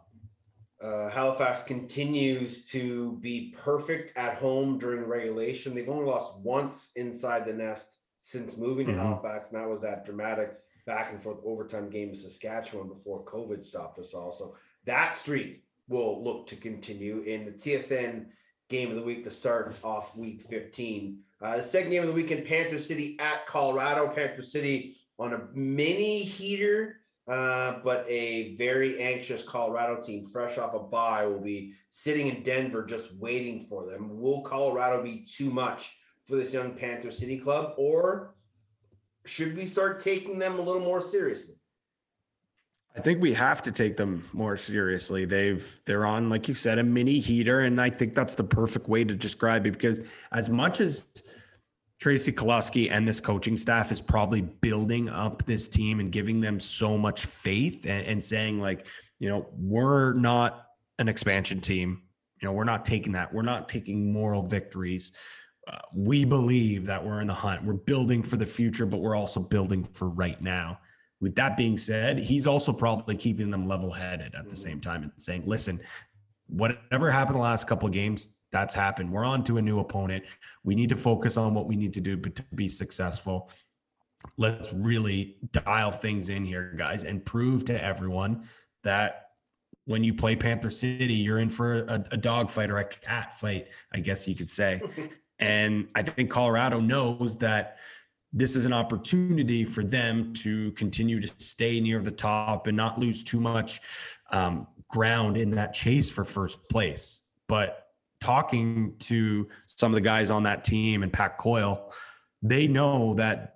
Uh, Halifax continues to be perfect at home during regulation. They've only lost once inside the nest since moving mm-hmm. to Halifax, and that was that dramatic back and forth overtime game in Saskatchewan before COVID stopped us all. So that streak will look to continue in the TSN game of the week to start off week 15. Uh, the second game of the weekend, Panther City at Colorado. Panther City on a mini heater, uh, but a very anxious Colorado team, fresh off a bye, will be sitting in Denver just waiting for them. Will Colorado be too much for this young Panther City club, or should we start taking them a little more seriously? I think we have to take them more seriously. They've they're on, like you said, a mini heater, and I think that's the perfect way to describe it because as much as Tracy Kelusky and this coaching staff is probably building up this team and giving them so much faith and, and saying like, you know, we're not an expansion team. You know, we're not taking that. We're not taking moral victories. Uh, we believe that we're in the hunt. We're building for the future, but we're also building for right now. With that being said, he's also probably keeping them level headed at the same time and saying, listen, whatever happened the last couple of games, that's happened. We're on to a new opponent. We need to focus on what we need to do to be successful. Let's really dial things in here, guys, and prove to everyone that when you play Panther City, you're in for a, a dog fight or a cat fight, I guess you could say. and I think Colorado knows that this is an opportunity for them to continue to stay near the top and not lose too much um, ground in that chase for first place. But talking to some of the guys on that team and Pat Coyle, they know that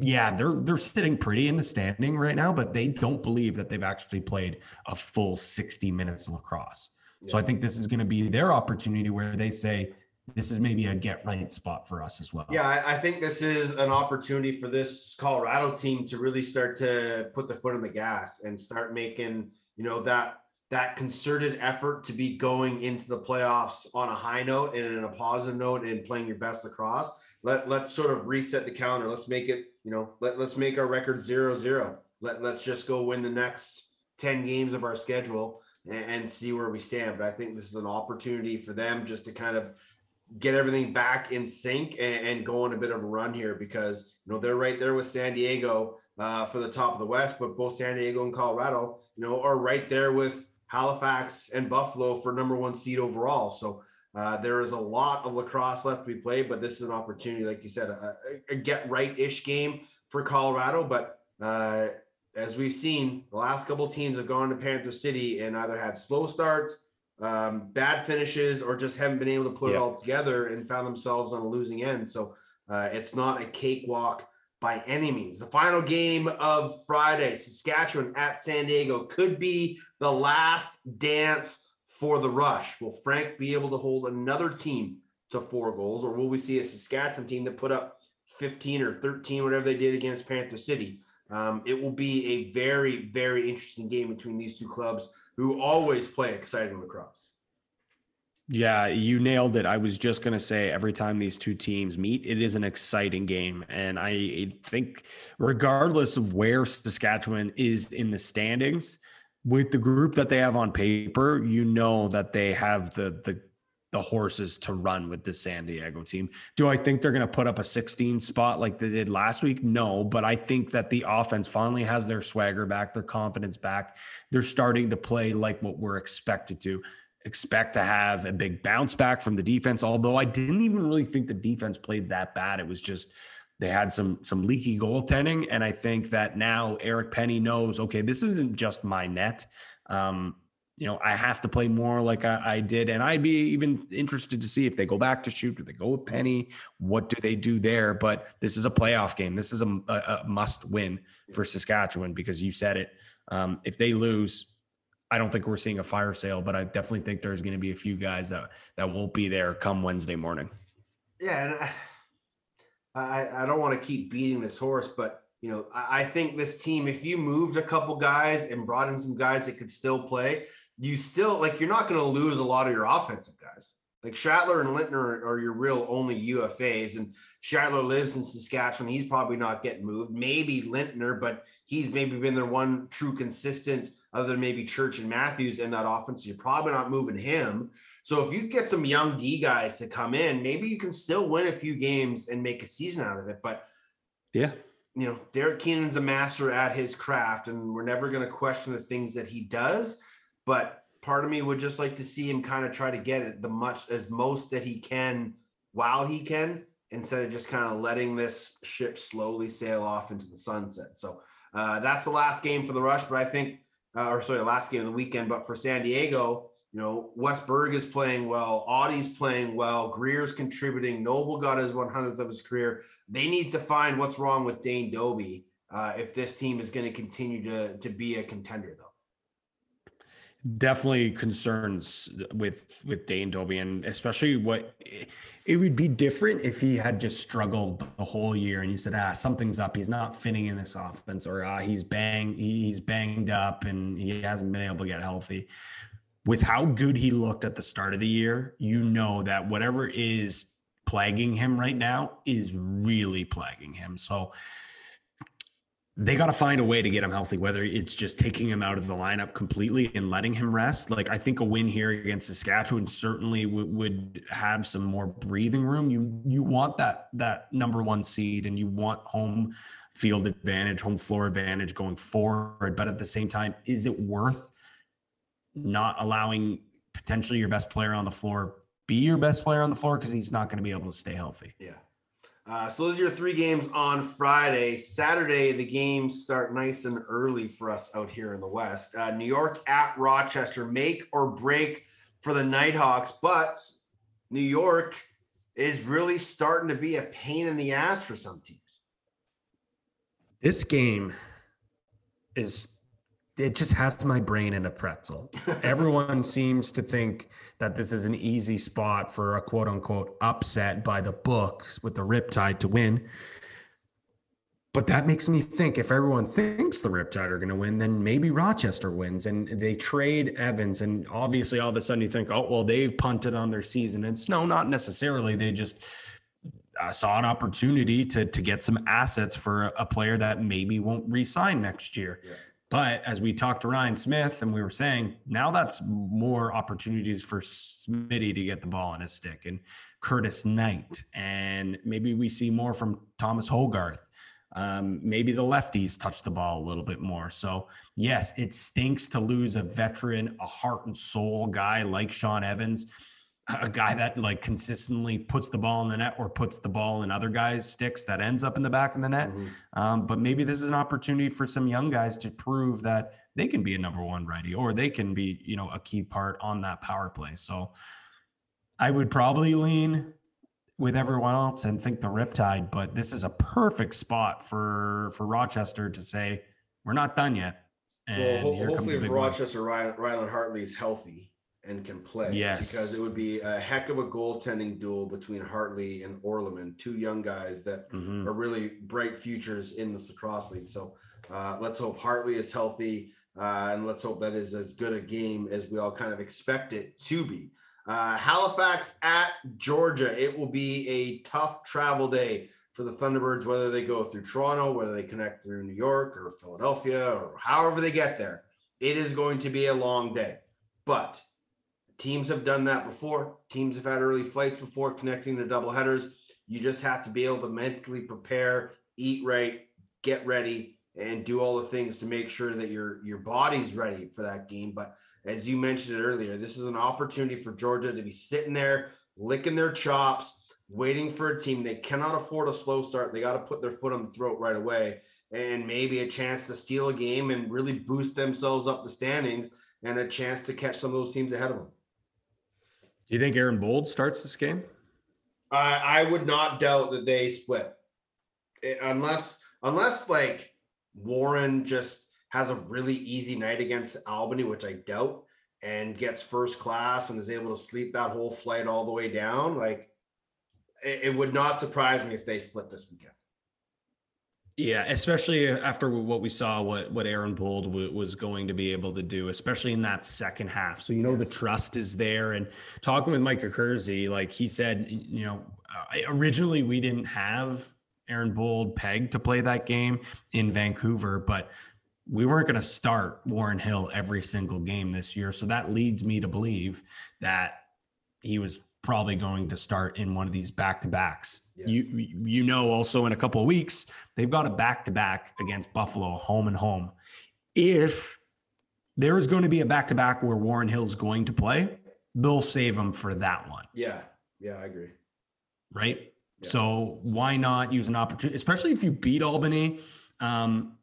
yeah, they're they're sitting pretty in the standing right now, but they don't believe that they've actually played a full 60 minutes of lacrosse. Yeah. So I think this is going to be their opportunity where they say, this is maybe a get right spot for us as well. Yeah, I, I, think this is an opportunity for this Colorado team to really start to put the foot on the gas and start making, you know, that that concerted effort to be going into the playoffs on a high note and in a positive note and playing your best across. Let let's sort of reset the calendar. Let's make it, you know, let, let's make our record zero zero. Let, let's just go win the next 10 games of our schedule and, and see where we stand. But I think this is an opportunity for them just to kind of get everything back in sync and, and, go on a bit of a run here because you know they're right there with San Diego uh, for the top of the West, but both San Diego and Colorado, you know, are right there with Halifax and Buffalo for number one seed overall. So uh, there is a lot of lacrosse left to be played, but this is an opportunity, like you said, a, a get right ish game for Colorado. But uh, as we've seen, the last couple teams have gone to Panther City and either had slow starts um, bad finishes or just haven't been able to put it all together and found themselves on a losing end. So uh, it's not a cakewalk by any means. The final game of Friday, Saskatchewan at San Diego, could be the last dance for the rush. Will Frank be able to hold another team to four goals, or will we see a Saskatchewan team that put up 15 or 13, whatever they did against Panther City? Um, it will be a very, very interesting game between these two clubs who always play exciting lacrosse. Yeah, you nailed it. I was just going to say every time these two teams meet, it is an exciting game. And I think, regardless of where Saskatchewan is in the standings, with the group that they have on paper, you know that they have the the the horses to run with the San Diego team. Do I think they're going to put up a 16 spot like they did last week? No, but I think that the offense finally has their swagger back, their confidence back. They're starting to play like what we're expected to. Expect to have a big bounce back from the defense, although I didn't even really think the defense played that bad. It was just they had some some leaky goaltending, and I think that now Eric Penney knows, okay, this isn't just my net. Um, you know, I have to play more like I, I, did. And I'd be even interested to see if they go back to shoot, do they go with Penney? What do they do there? But this is a playoff game. This is a, a, a must win for Saskatchewan because you said it. Um, if they lose, I don't think we're seeing a fire sale, but I definitely think there's going to be a few guys that, that won't be there come Wednesday morning. Yeah. And I, I don't want to keep beating this horse, but you know, I think this team, if you moved a couple guys and brought in some guys that could still play, you still like you're not going to lose a lot of your offensive guys. Like Shattler and Lintner are, your real only UFAs, and Shattler lives in Saskatchewan. He's probably not getting moved. Maybe Lintner, but he's maybe been their one true consistent, other than maybe Church and Matthews in that offense. You're probably not moving him. So if you get some young D guys to come in, maybe you can still win a few games and make a season out of it. But yeah, you know, Derek Keenan's a master at his craft, and we're never going to question the things that he does but part of me would just like to see him kind of try to get it the much as most that he can while he can instead of just kind of letting this ship slowly sail off into the sunset. So uh, that's the last game for the Rush, but I think, uh, or sorry, last game of the weekend. But for San Diego, you know, Wes Berg is playing well, Audie's playing well, Greer's contributing, Noble got his 100th of his career. They need to find what's wrong with Dane Dobbie uh, if this team is going to continue to to be a contender, though. Definitely concerns with with Dane Dobbie, and especially what it would be different if he had just struggled the whole year, and you said, ah, something's up. He's not fitting in this offense, or ah, he's bang, he's banged up, and he hasn't been able to get healthy. With how good he looked at the start of the year, you know that whatever is plaguing him right now is really plaguing him. So they got to find a way to get him healthy, whether it's just taking him out of the lineup completely and letting him rest. Like I think a win here against Saskatchewan certainly w- would have some more breathing room. You you want that that number one seed and you want home field advantage, home floor advantage going forward. But at the same time, is it worth not allowing potentially your best player on the floor be your best player on the floor because he's not going to be able to stay healthy? Yeah. Uh, so those are your three games on Friday. Saturday, the games start nice and early for us out here in the West. Uh, New York at Rochester, make or break for the Nighthawks, but New York is really starting to be a pain in the ass for some teams. This game is it just has my brain in a pretzel. Everyone seems to think that this is an easy spot for a quote unquote upset by the books with the Riptide to win. But that makes me think if everyone thinks the Riptide are going to win, then maybe Rochester wins and they trade Evans. And obviously, all of a sudden you think, oh, well, they've punted on their season. And it's no, not necessarily. They just uh, saw an opportunity to, to get some assets for a player that maybe won't re sign next year. Yeah. But as we talked to Ryan Smith and we were saying, now that's more opportunities for Smitty to get the ball on his stick and Curtis Knight. And maybe we see more from Thomas Hogarth. Um, maybe the lefties touch the ball a little bit more. So, yes, it stinks to lose a veteran, a heart and soul guy like Shawn Evans a guy that like consistently puts the ball in the net or puts the ball in other guys' sticks that ends up in the back of the net. Mm-hmm. Um, but maybe this is an opportunity for some young guys to prove that they can be a number one ready or they can be, you know, a key part on that power play. So I would probably lean with everyone else and think the Riptide, but this is a perfect spot for for Rochester to say we're not done yet. And well, ho- hopefully, if Rochester Rylan Hartley is healthy, and can play. Yes. Because it would be a heck of a goaltending duel between Hartley and Orleman, two young guys that mm-hmm. are really bright futures in the lacrosse league. So uh, let's hope Hartley is healthy. Uh, and let's hope that is as good a game as we all kind of expect it to be. Uh, Halifax at Georgia. It will be a tough travel day for the Thunderbirds, whether they go through Toronto, whether they connect through New York or Philadelphia, or however they get there. It is going to be a long day. But Teams have done that before. Teams have had early flights before connecting to double headers. You just have to be able to mentally prepare, eat right, get ready, and do all the things to make sure that your your body's ready for that game. But as you mentioned it earlier, this is an opportunity for Georgia to be sitting there, licking their chops, waiting for a team. They cannot afford a slow start. They got to put their foot on the throat right away, and maybe a chance to steal a game and really boost themselves up the standings, and a chance to catch some of those teams ahead of them. Do you think Aaron Bold starts this game? I would not doubt that they split, it, eh, unless unless like Warren just has a really easy night against Albany, which I doubt, and gets first class and is able to sleep that whole flight all the way down. Like it, it would not surprise me if they split this weekend. Yeah, especially after what we saw, what what Aaron Bold w- was going to be able to do, especially in that second half. So you know yes. the trust is there. And talking with Mike Accursi, like he said, you know, originally we didn't have Aaron Bold pegged to play that game in Vancouver, but we weren't going to start Warren Hill every single game this year. So that leads me to believe that he was probably going to start in one of these back to backs. Yes. You you know also in a couple of weeks they've got a back to back against Buffalo home and home. If there is going to be a back to back where Warren Hill's going to play, they'll save him for that one. Yeah. Yeah, I agree. Right? Yeah. So why not use an opportunity, especially if you beat Albany? Um,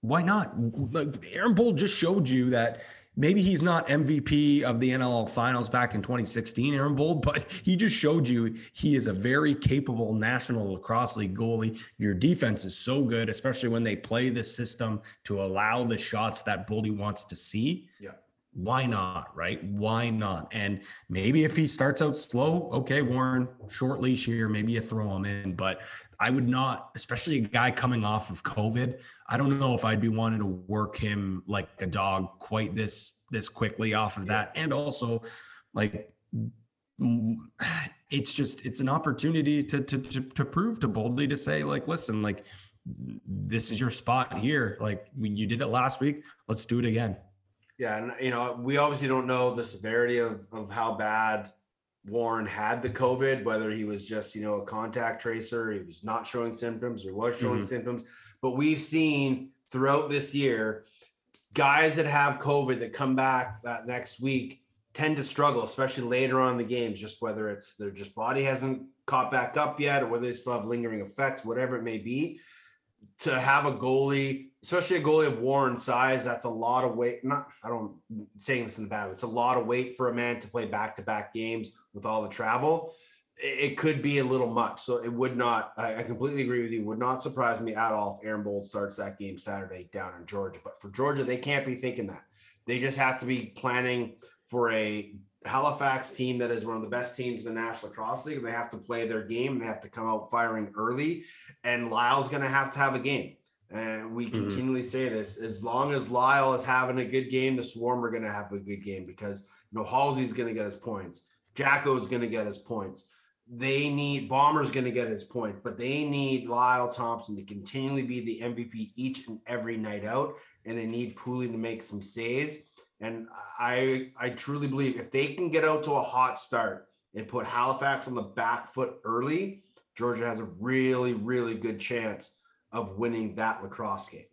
why not? Like Aaron Bold just showed you that maybe he's not MVP of the NLL finals back in 2016, Aaron Bold, but he just showed you he is a very capable National Lacrosse League goalie. Your defense is so good, especially when they play the system to allow the shots that Boldy wants to see. Yeah. Why not? Right? Why not? And maybe if he starts out slow, okay, Warren, short leash here, maybe you throw him in. But I would not, especially a guy coming off of COVID. I don't know if I'd be wanting to work him like a dog quite this this quickly off of that. And also, like, it's just it's an opportunity to to to, to prove to Boldy to say like, listen, like this is your spot here. Like when you did it last week, let's do it again. Yeah, and you know, we obviously don't know the severity of of how bad Warren had the COVID, whether he was just, you know, a contact tracer, he was not showing symptoms or was showing mm-hmm. symptoms. But we've seen throughout this year guys that have COVID that come back that next week tend to struggle, especially later on in the games, just whether it's their just body hasn't caught back up yet or whether they still have lingering effects, whatever it may be. To have a goalie especially a goalie of Warren's size, that's a lot of weight. Not, I don't I'm saying this in the bad. Way, it's a lot of weight for a man to play back-to-back games with all the travel. It could be a little much. So it would not. I, completely agree with you. Would not surprise me at all if Aaron Bold starts that game Saturday down in Georgia. But for Georgia, they can't be thinking that. They just have to be planning for a Halifax team that is one of the best teams in the National Lacrosse League. They have to play their game. They have to come out firing early, and Lyle's going to have to have a game. And we mm-hmm. continually say this as long as Lyle is having a good game, the Swarm are going to have a good game because you know Halsey's going to get his points, Jacko's going to get his points. They need Bomber's going to get his points, but they need Lyle Thompson to continually be the MVP each and every night out, and they need Pooley to make some saves. And I I truly believe if they can get out to a hot start and put Halifax on the back foot early, Georgia has a really really good chance of winning that lacrosse game.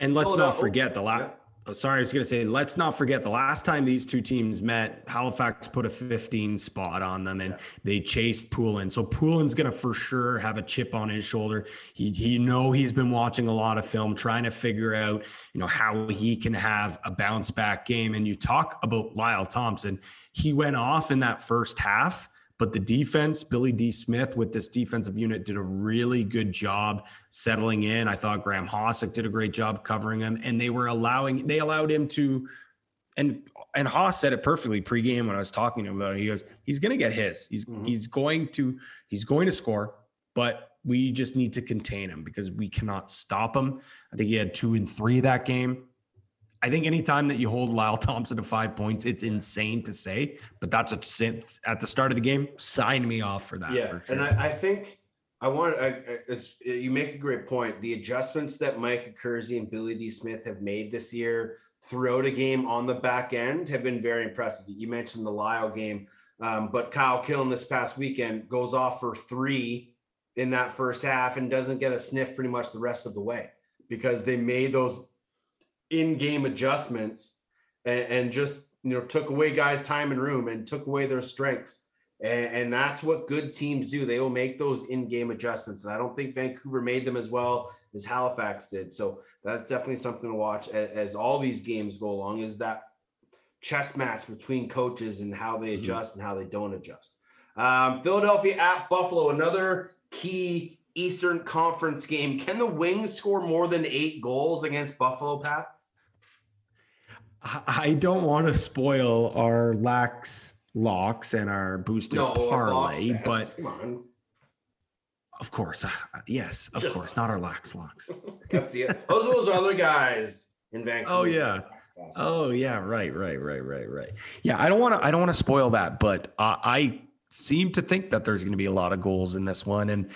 And let's oh, not forget the last. Oh, sorry, I was going to say, let's not forget the last time these two teams met, Halifax put a 15 spot on them and yeah. they chased Poulin. So Poulin's going to for sure have a chip on his shoulder. He, he know he's been watching a lot of film, trying to figure out, you know, how he can have a bounce back game. And you talk about Lyle Thompson, he went off in that first half but the defense, Billy Dee Smith with this defensive unit did a really good job settling in. I thought Graham Hossack did a great job covering him, and they were allowing they allowed him to and and Haas said it perfectly pregame when I was talking to him about it. He goes, he's gonna get his. He's mm-hmm. he's going to he's going to score, but we just need to contain him because we cannot stop him. I think he had two and three that game. I think anytime that you hold Lyle Thompson to five points, it's insane to say, but that's a at the start of the game. Sign me off for that. Yeah, for sure. and I, I, think I want. I, it's you make a great point. The adjustments that Mike Accursi and Billy Dee Smith have made this year throughout a game on the back end have been very impressive. You mentioned the Lyle game, um, but Kyle Killen this past weekend goes off for three in that first half and doesn't get a sniff pretty much the rest of the way because they made those in-game adjustments and, and, just you know took away guys time and room and took away their strengths and, and, that's what good teams do they will make those in-game adjustments and i don't think vancouver made them as well as halifax did so that's definitely something to watch as, as all these games go along is that chess match between coaches and how they mm-hmm. adjust mm-hmm. and how they don't adjust um, philadelphia at buffalo another key Eastern Conference game. Can the Wings score more than eight goals against Buffalo, Pat? I don't want to spoil our lax locks and our boosted no, parlay, but of course, uh, yes, of Just course, not our lax locks. That's the those are those other guys in Vancouver. Oh yeah. Oh yeah, right, right, right, right, right. Yeah, I don't want to. I don't want to spoil that, but uh, I seem to think that there's going to be a lot of goals in this one, and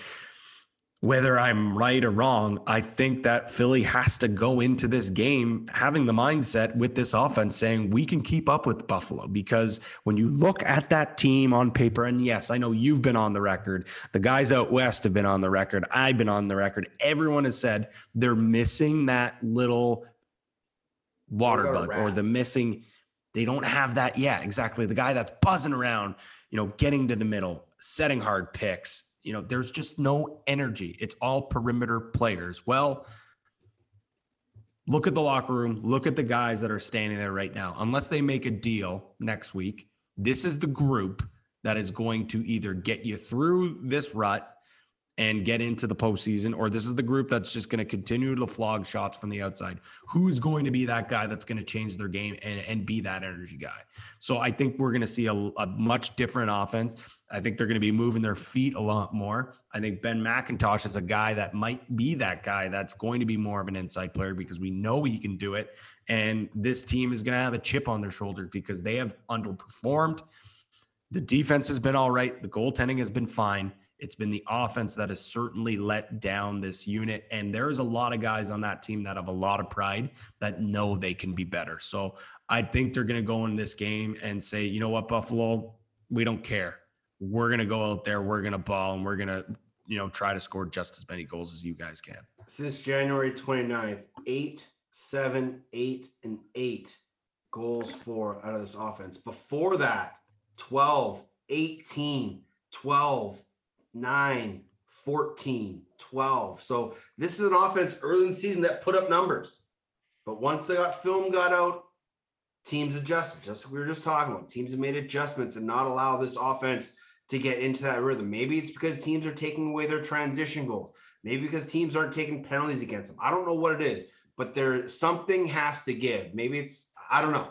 whether I'm right or wrong, I think that Philly has to go into this game having the mindset with this offense saying we can keep up with Buffalo because when you look at that team on paper, and yes, I know you've been on the record, the guys out west have been on the record, I've been on the record, everyone has said they're missing that little water bug or the missing, they don't have that. Yeah, exactly. The guy that's buzzing around, you know, getting to the middle, setting hard picks you know, there's just no energy. It's all perimeter players. Well, look at the locker room, look at the guys that are standing there right now. Unless they make a deal next week, this is the group that is going to either get you through this rut and get into the postseason, or this is the group that's just going to continue to flog shots from the outside. Who's going to be that guy that's going to change their game and, and be that energy guy? So I think we're going to see a, a much different offense. I think they're going to be moving their feet a lot more. I think Ben McIntosh is a guy that might be that guy that's going to be more of an inside player because we know he can do it. And this team is going to have a chip on their shoulders because they have underperformed. The defense has been all right. The goaltending has been fine. It's been the offense that has certainly let down this unit. And there's a lot of guys on that team that have a lot of pride that know they can be better. So I think they're going to go in this game and say, you know what, Buffalo, we don't care. We're going to go out there, we're going to ball, and we're going to, you know, try to score just as many goals as you guys can. Since January 29th, eight, seven, eight, and eight goals for out of this offense. Before that, 12, 18, 12, 9, 14, 12. So this is an offense early in the season that put up numbers. But once they got film got out, teams adjusted. Just like we were just talking about. Teams have made adjustments and not allow this offense to get into that rhythm. Maybe it's because teams are taking away their transition goals. Maybe because teams aren't taking penalties against them. I don't know what it is, but there something has to give. Maybe it's I don't know.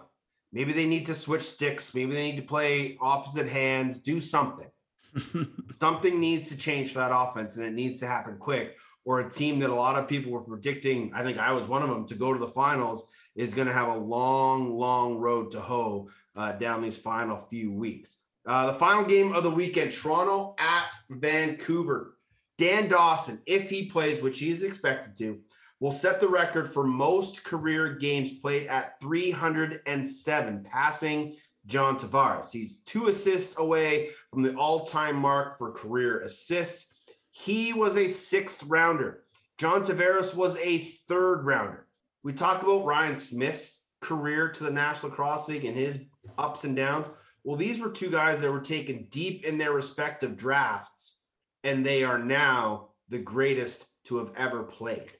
Maybe they need to switch sticks. Maybe they need to play opposite hands. Do something. something needs to change for that offense, and it needs to happen quick. Or a team that a lot of people were predicting, I think I was one of them, to go to the finals is going to have a long, long road to hoe uh, down these final few weeks. Uh, the final game of the weekend Toronto at Vancouver. Dan Dawson, if he plays, which he is expected to, will set the record for most career games played at 307, passing John Tavares. He's two assists away from the all time mark for career assists. He was a sixth rounder. John Tavares was a third rounder. We talk about Ryan Smith's career to the National Lacrosse League and his ups and downs. Well, these were two guys that were taken deep in their respective drafts, and they are now the greatest to have ever played.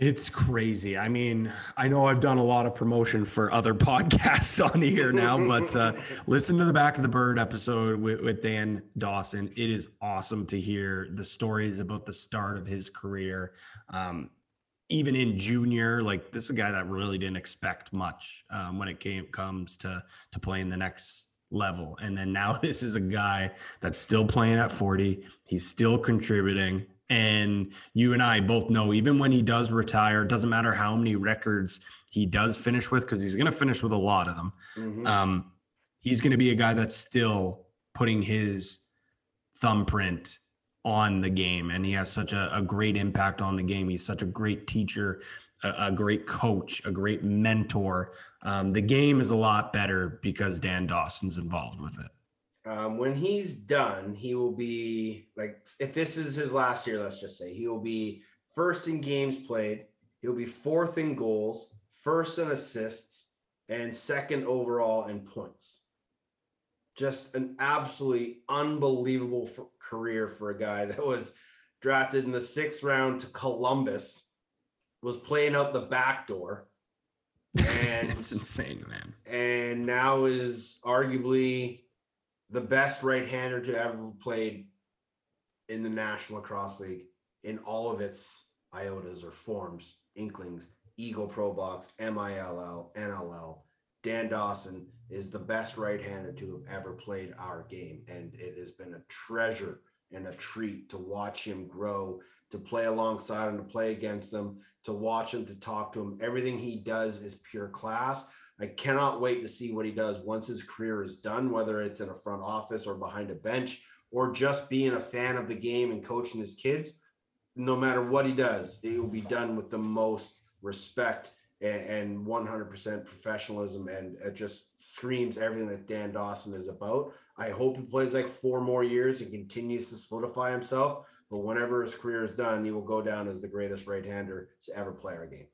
It's crazy. I mean, I know I've done a lot of promotion for other podcasts on here now, but uh, listen to the Back of the Bird episode with, with Dan Dawson. It is awesome to hear the stories about the start of his career. Um, even in junior, like this is a guy that really didn't expect much um, when it came comes to to playing the next level. And then now this is a guy that's still playing at 40. He's still contributing. And you and I both know, even when he does retire, it doesn't matter how many records he does finish with, because he's going to finish with a lot of them. Mm-hmm. Um, he's going to be a guy that's still putting his thumbprint on the game. And he has such a, a great impact on the game. He's such a great teacher, a, a great coach, a great mentor. Um, the game is a lot better because Dan Dawson's involved with it. Um, when he's done, he will be like, if this is his last year, let's just say, he will be first in games played, he'll be fourth in goals, first in assists, and second overall in points. Just an absolutely unbelievable for career for a guy that was drafted in the sixth round to Columbus, was playing out the back door. And it's insane, man. And now is arguably the best right-hander to ever played in the National Lacrosse League in all of its iotas or forms, inklings, Eagle Pro Box, MILL, NLL. Dan Dawson is the best right-hander to have ever played our game, and it has been a treasure and a treat to watch him grow, to play alongside him, to play against him, to watch him, to talk to him. Everything he does is pure class. I cannot wait to see what he does once his career is done, whether it's in a front office or behind a bench or just being a fan of the game and coaching his kids. No matter what he does, it will be done with the most respect and, 100% professionalism. And it just screams everything that Dan Dawson is about. I hope he plays like four more years and continues to solidify himself. But whenever his career is done, he will go down as the greatest right hander to ever play our game.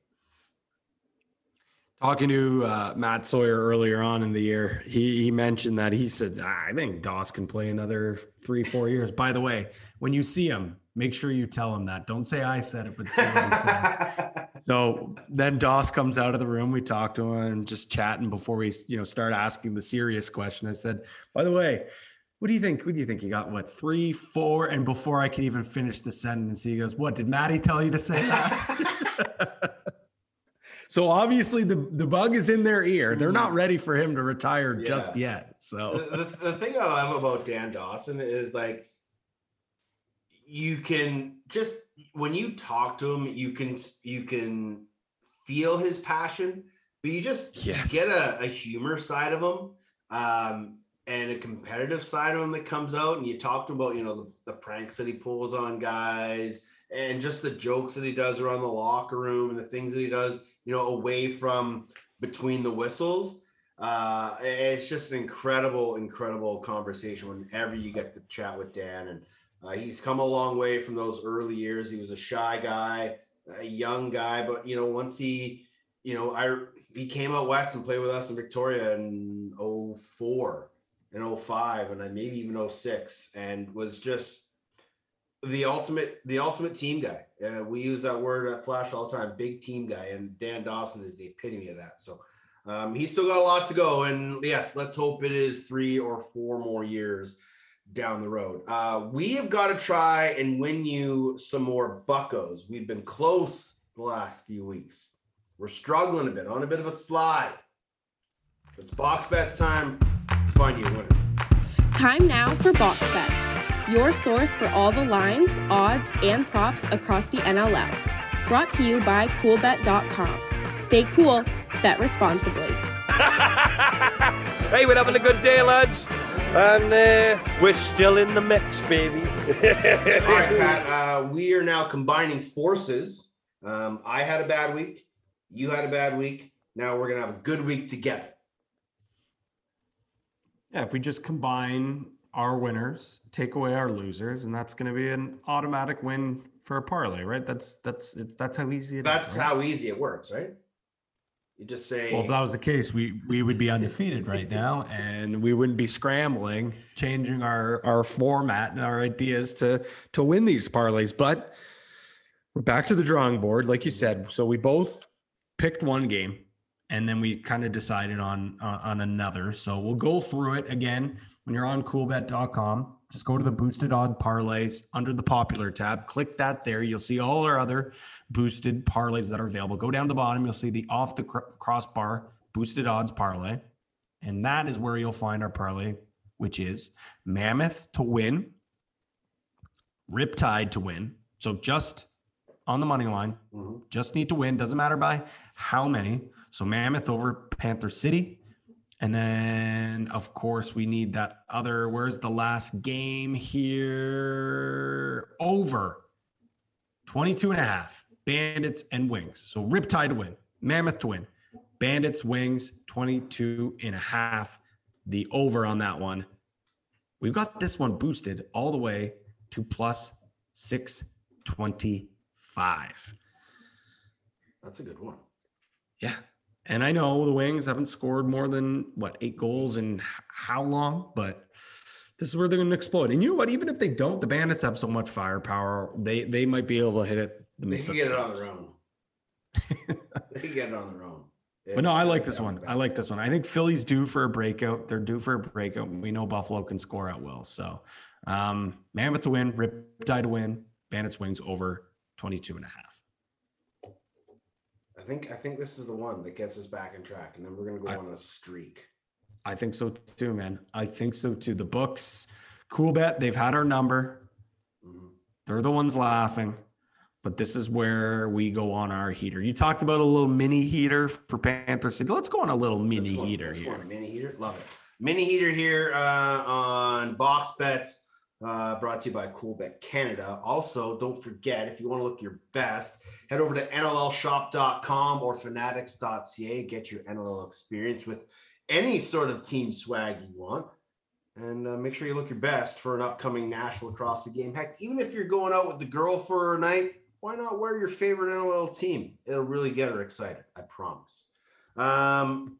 Talking to uh, Matt Sawyer earlier on in the year, he, he mentioned that he said, ah, I think Doss can play another three, four years. By the way, when you see him, Make sure you tell him that. Don't say I said it, but say what he says. So then Doss comes out of the room. We talk to him and just chatting before we, you know, start asking the serious question. I said, by the way, what do you think? What do you think? He got what three, four? And before I could even finish the sentence, he goes, What did Maddie tell you to say that? so obviously the, the bug is in their ear. They're not ready for him to retire just yet. So the, the, the thing I love about Dan Dawson is like you can just when you talk to him, you can you can feel his passion, but you just Yes. get a, a humor side of him. Um, and a competitive side of him that comes out, and you talked about, you know, the, the pranks that he pulls on guys and just the jokes that he does around the locker room and the things that he does, you know, away from between the whistles. Uh, it's just an incredible, incredible conversation whenever you get to chat with Dan. And uh, he's come a long way from those early years. He was a shy guy, a young guy, but you know, once he, you know, I he came out west and played with us in Victoria in 04 and 05 and then maybe even 06 and was just the ultimate the ultimate team guy. Uh, we use that word at Flash all the time, big team guy, and Dan Dawson is the epitome of that. So um, he's still got a lot to go, and yes, let's hope it is three or four more years down the road. Uh, we have got to try and win you some more buckos. We've been close the last few weeks. We're struggling a bit on a bit of a slide. It's box bets time. Let's find you a winner. Time now for Box Bets, your source for all the lines, odds, and props across the NLL. Brought to you by CoolBet.com. Stay cool, bet responsibly. hey, we're having a good day, lads. And uh, we're still in the mix, baby. All right, Pat. Uh, we are now combining forces. Um, I had a bad week. You had a bad week. Now we're gonna have a good week together. Yeah, if we just combine our winners, take away our losers, and that's going to be an automatic win for a parlay, right? That's that's it's, that's how easy it is. That's right? how easy it works, right? You just say. Well, if that was the case, we we would be undefeated right now, and we wouldn't be scrambling, changing our our format and our ideas to to win these parlays. But we're back to the drawing board, like you said. So we both picked one game, and then we kind of decided on on on another. So we'll go through it again. When you're on CoolBet.com, just go to the boosted odd parlays under the popular tab. Click that there. You'll see all our other boosted parlays that are available. Go down to the bottom. You'll see the off the cr- crossbar boosted odds parlay. And that is where you'll find our parlay, which is Mammoth to win, Riptide to win. So just on the money line, Mhm. just need to win. Doesn't matter by how many. So Mammoth over Panther City. And then, of course, we need that other. Where's the last game here? Over 22 and a half. Bandits and Wings. So Riptide to win, Mammoth to win, Bandits, Wings, 22 and a half. The over on that one. We've got this one boosted all the way to plus 625. That's a good one. Yeah. And I know the Wings haven't scored more than what eight goals in how long, but this is where they're going to explode. And you know what? Even if they don't, the Bandits have so much firepower. They they might be able to hit it. They can get it on their own. they can get it on their own. But no, I like this one. I like this one. I think Philly's due for a breakout. They're due for a breakout. We know Buffalo can score at will. So um Mammoth to win, Riptide to win, Bandits wings over 22 and a half. I think I think this is the one that gets us back in track, and then we're gonna go I- on a streak. I think so too, man. I think so too. The books, cool bet. They've had our number. Mhm. They're the ones laughing. But this is where we go on our heater. You talked about a little mini heater for Panther City. Let's go on a little mini Let's heater let's go here. on a Mini heater, love it. Mini heater here uh, on Box Bets, uh, brought to you by Coolbet Canada. Also, don't forget if you want to look your best, head over to NLLshop.com or Fanatics.ca. Get your NLL experience with any sort of team swag you want, and uh, make sure you look your best for an upcoming national across the game. Heck, even if you're going out with the girl for a night, why not wear your favorite NLL team? It'll really get her excited. I promise. Um,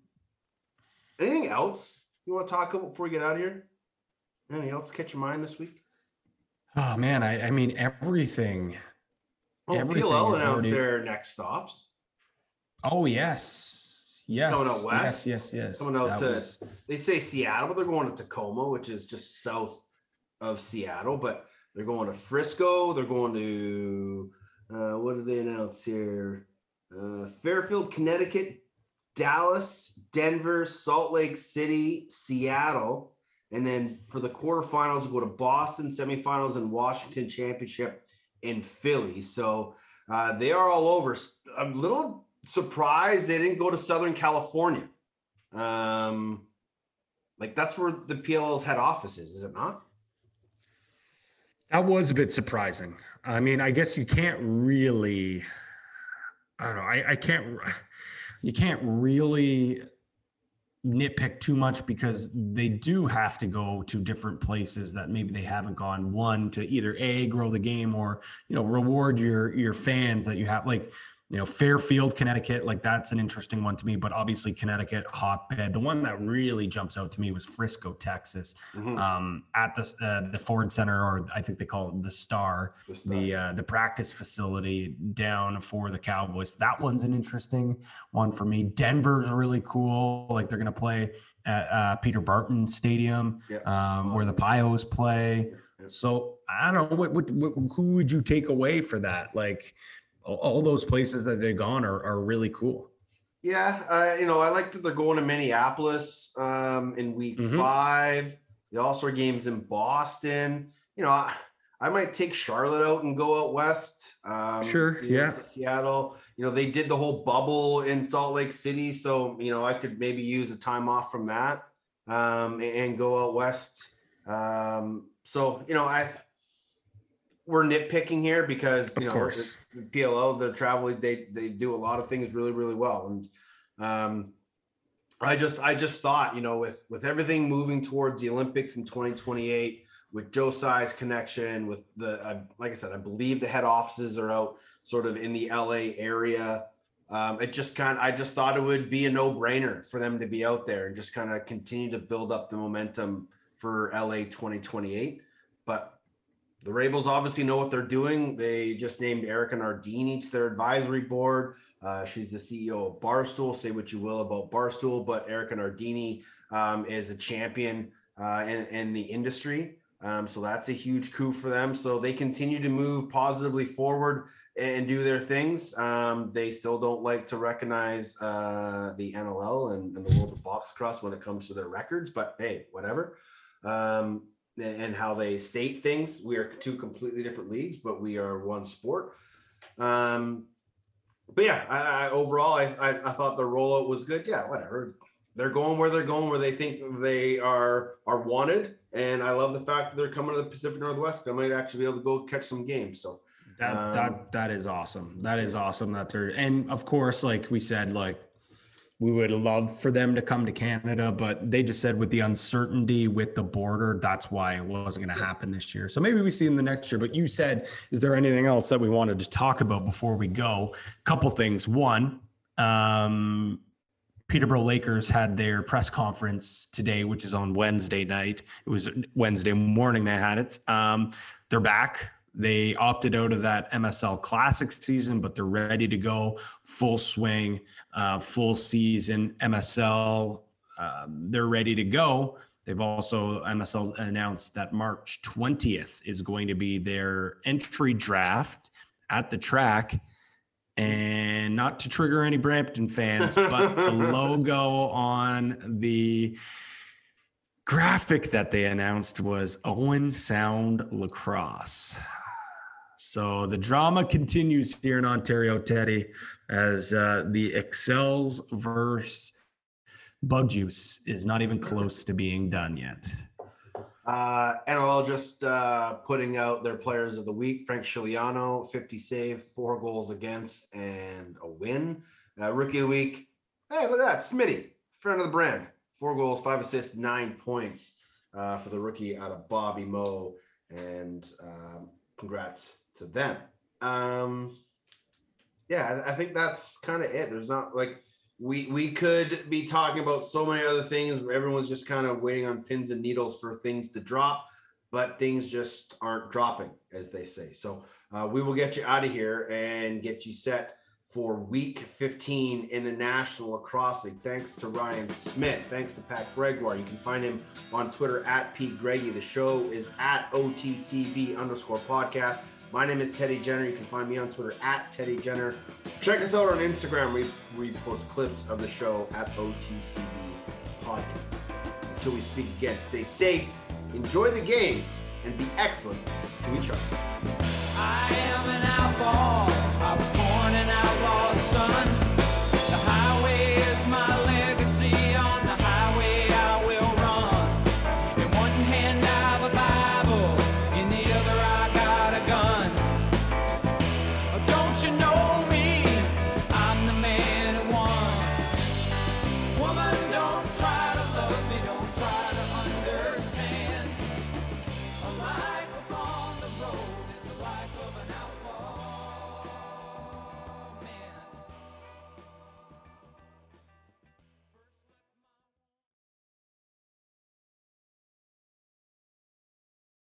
anything else you want to talk about before we get out of here? Anything else catch your mind this week? Oh man, I, I mean everything. Well, everything PLL announced already- their next stops. Oh yes, yes, Coming out west. Yes, yes, yes. Coming out That to was- they say Seattle, but they're going to Tacoma, which is just south of Seattle. But they're going to Frisco. They're going to uh, what did they announce here? Uh, Fairfield, Connecticut, Dallas, Denver, Salt Lake City, Seattle, and then for the quarterfinals, go to Boston, semifinals, and Washington championship in Philly. So uh, they are all over. I'm a little surprised they didn't go to Southern California. Um, like that's where the PLL's head office is, is it not? That was a bit surprising. I mean, I guess you can't really. I don't know. I, I can't. You can't really nitpick too much because they do have to go to different places that maybe they haven't gone. One to either a grow the game or you know reward your your fans that you have. Like you know Fairfield, Connecticut. Like that's an interesting one to me. But obviously Connecticut hotbed. The one that really jumps out to me was Frisco, Texas, Mhm. um, at the uh, the Ford Center, or I think they call it the Star, The Star. the uh, the practice facility down for the Cowboys. That one's an interesting one for me. Denver's really cool. Like they're gonna play at uh, Peter Barton Stadium, Yeah. um, where the Pios play. Yeah. So I don't know what, what, what who would you take away for that? Like all, those places that they've gone are, are really cool. Yeah, uh, you know, I like that they're going to Minneapolis um, in week Mhm. five. The All Star games in Boston. You know, I, I might take Charlotte out and go out west. Um, Sure, yeah. to Seattle. You know, they did the whole bubble in Salt Lake City, so you know, I could maybe use a time off from that um, and, and go out west. Um, so you know, I we're nitpicking here because Of you know course. the PLL, they're traveling, they they do a lot of things really, really well. And um I just I just thought, you know, with with everything moving towards the Olympics in 2028, with Joe Tsai's connection, with the uh, like I said, I believe the head offices are out sort of in the LA area. Um, it just kind of I just thought it would be a no-brainer for them to be out there and just kind of continue to build up the momentum for LA 2028. The Rabils obviously know what they're doing. They just named Erika Nardini to their advisory board. Uh, she's the CEO of Barstool. Say what you will about Barstool, but Erika Nardini um, is a champion uh, in, in the industry. Um, so that's a huge coup for them. So they continue to move positively forward and do their things. Um, they still don't like to recognize uh, the NLL and, and the world of box cross when it comes to their records, but hey, whatever. Um, and, and how they state things. We are two completely different leagues, but we are one sport. Um, but yeah, I, I overall, I, I, I thought the rollout was good. Yeah, whatever. They're going where they're going, where they think they are are wanted, and I love the fact that they're coming to the Pacific Northwest. I might actually be able to go catch some games. So That Um, that that is awesome. That is awesome. That they're and of course, like we said, like we would love for them to come to Canada, but they just said with the uncertainty with the border, that's why it wasn't going to happen this year. So maybe we see in the next year. But you said, is there anything else that we wanted to talk about before we go? Couple things. One, um, Peterborough Lakers had their press conference today, which is on Wednesday night. It was Wednesday morning they had it. Um, they're back. They opted out of that MSL Classic season, but they're ready to go full swing, uh, full season MSL. Um, they're ready to go. They've also MSL announced that March 20th is going to be their entry draft at the track. And not to trigger any Brampton fans, but the logo on the graphic that they announced was Owen Sound Lacrosse. So the drama continues here in Ontario, Teddy, as uh, the Excels verse Bug Juice is not even close to being done yet. Uh, NLL just uh, putting out their players of the week. Frank Scigliano, 50 save, four goals against, and a win. Uh, rookie of the week. Hey, look at that. Smitty, friend of the brand. Four goals, five assists, nine points uh, for the rookie out of Bobby Moe. And um, congrats to them. Um, yeah, I, think that's kind of it. There's not like we we could be talking about so many other things. Everyone's just kind of waiting on pins and needles for things to drop. but things just aren't dropping, as they say. So uh, we will get you out of here and get you set for week 15 in the National Lacrosse League. Thanks to Ryan Smith. Thanks to Pat Gregoire. You can find him on Twitter at Pete Greggy. The show is at OTCB underscore podcast. My name is Teddy Jenner. You can find me on Twitter at Teddy Jenner. Check us out on Instagram. We, we post clips of the show at OTCB podcast. Until we speak again, stay safe, enjoy the games, and be excellent to each other. I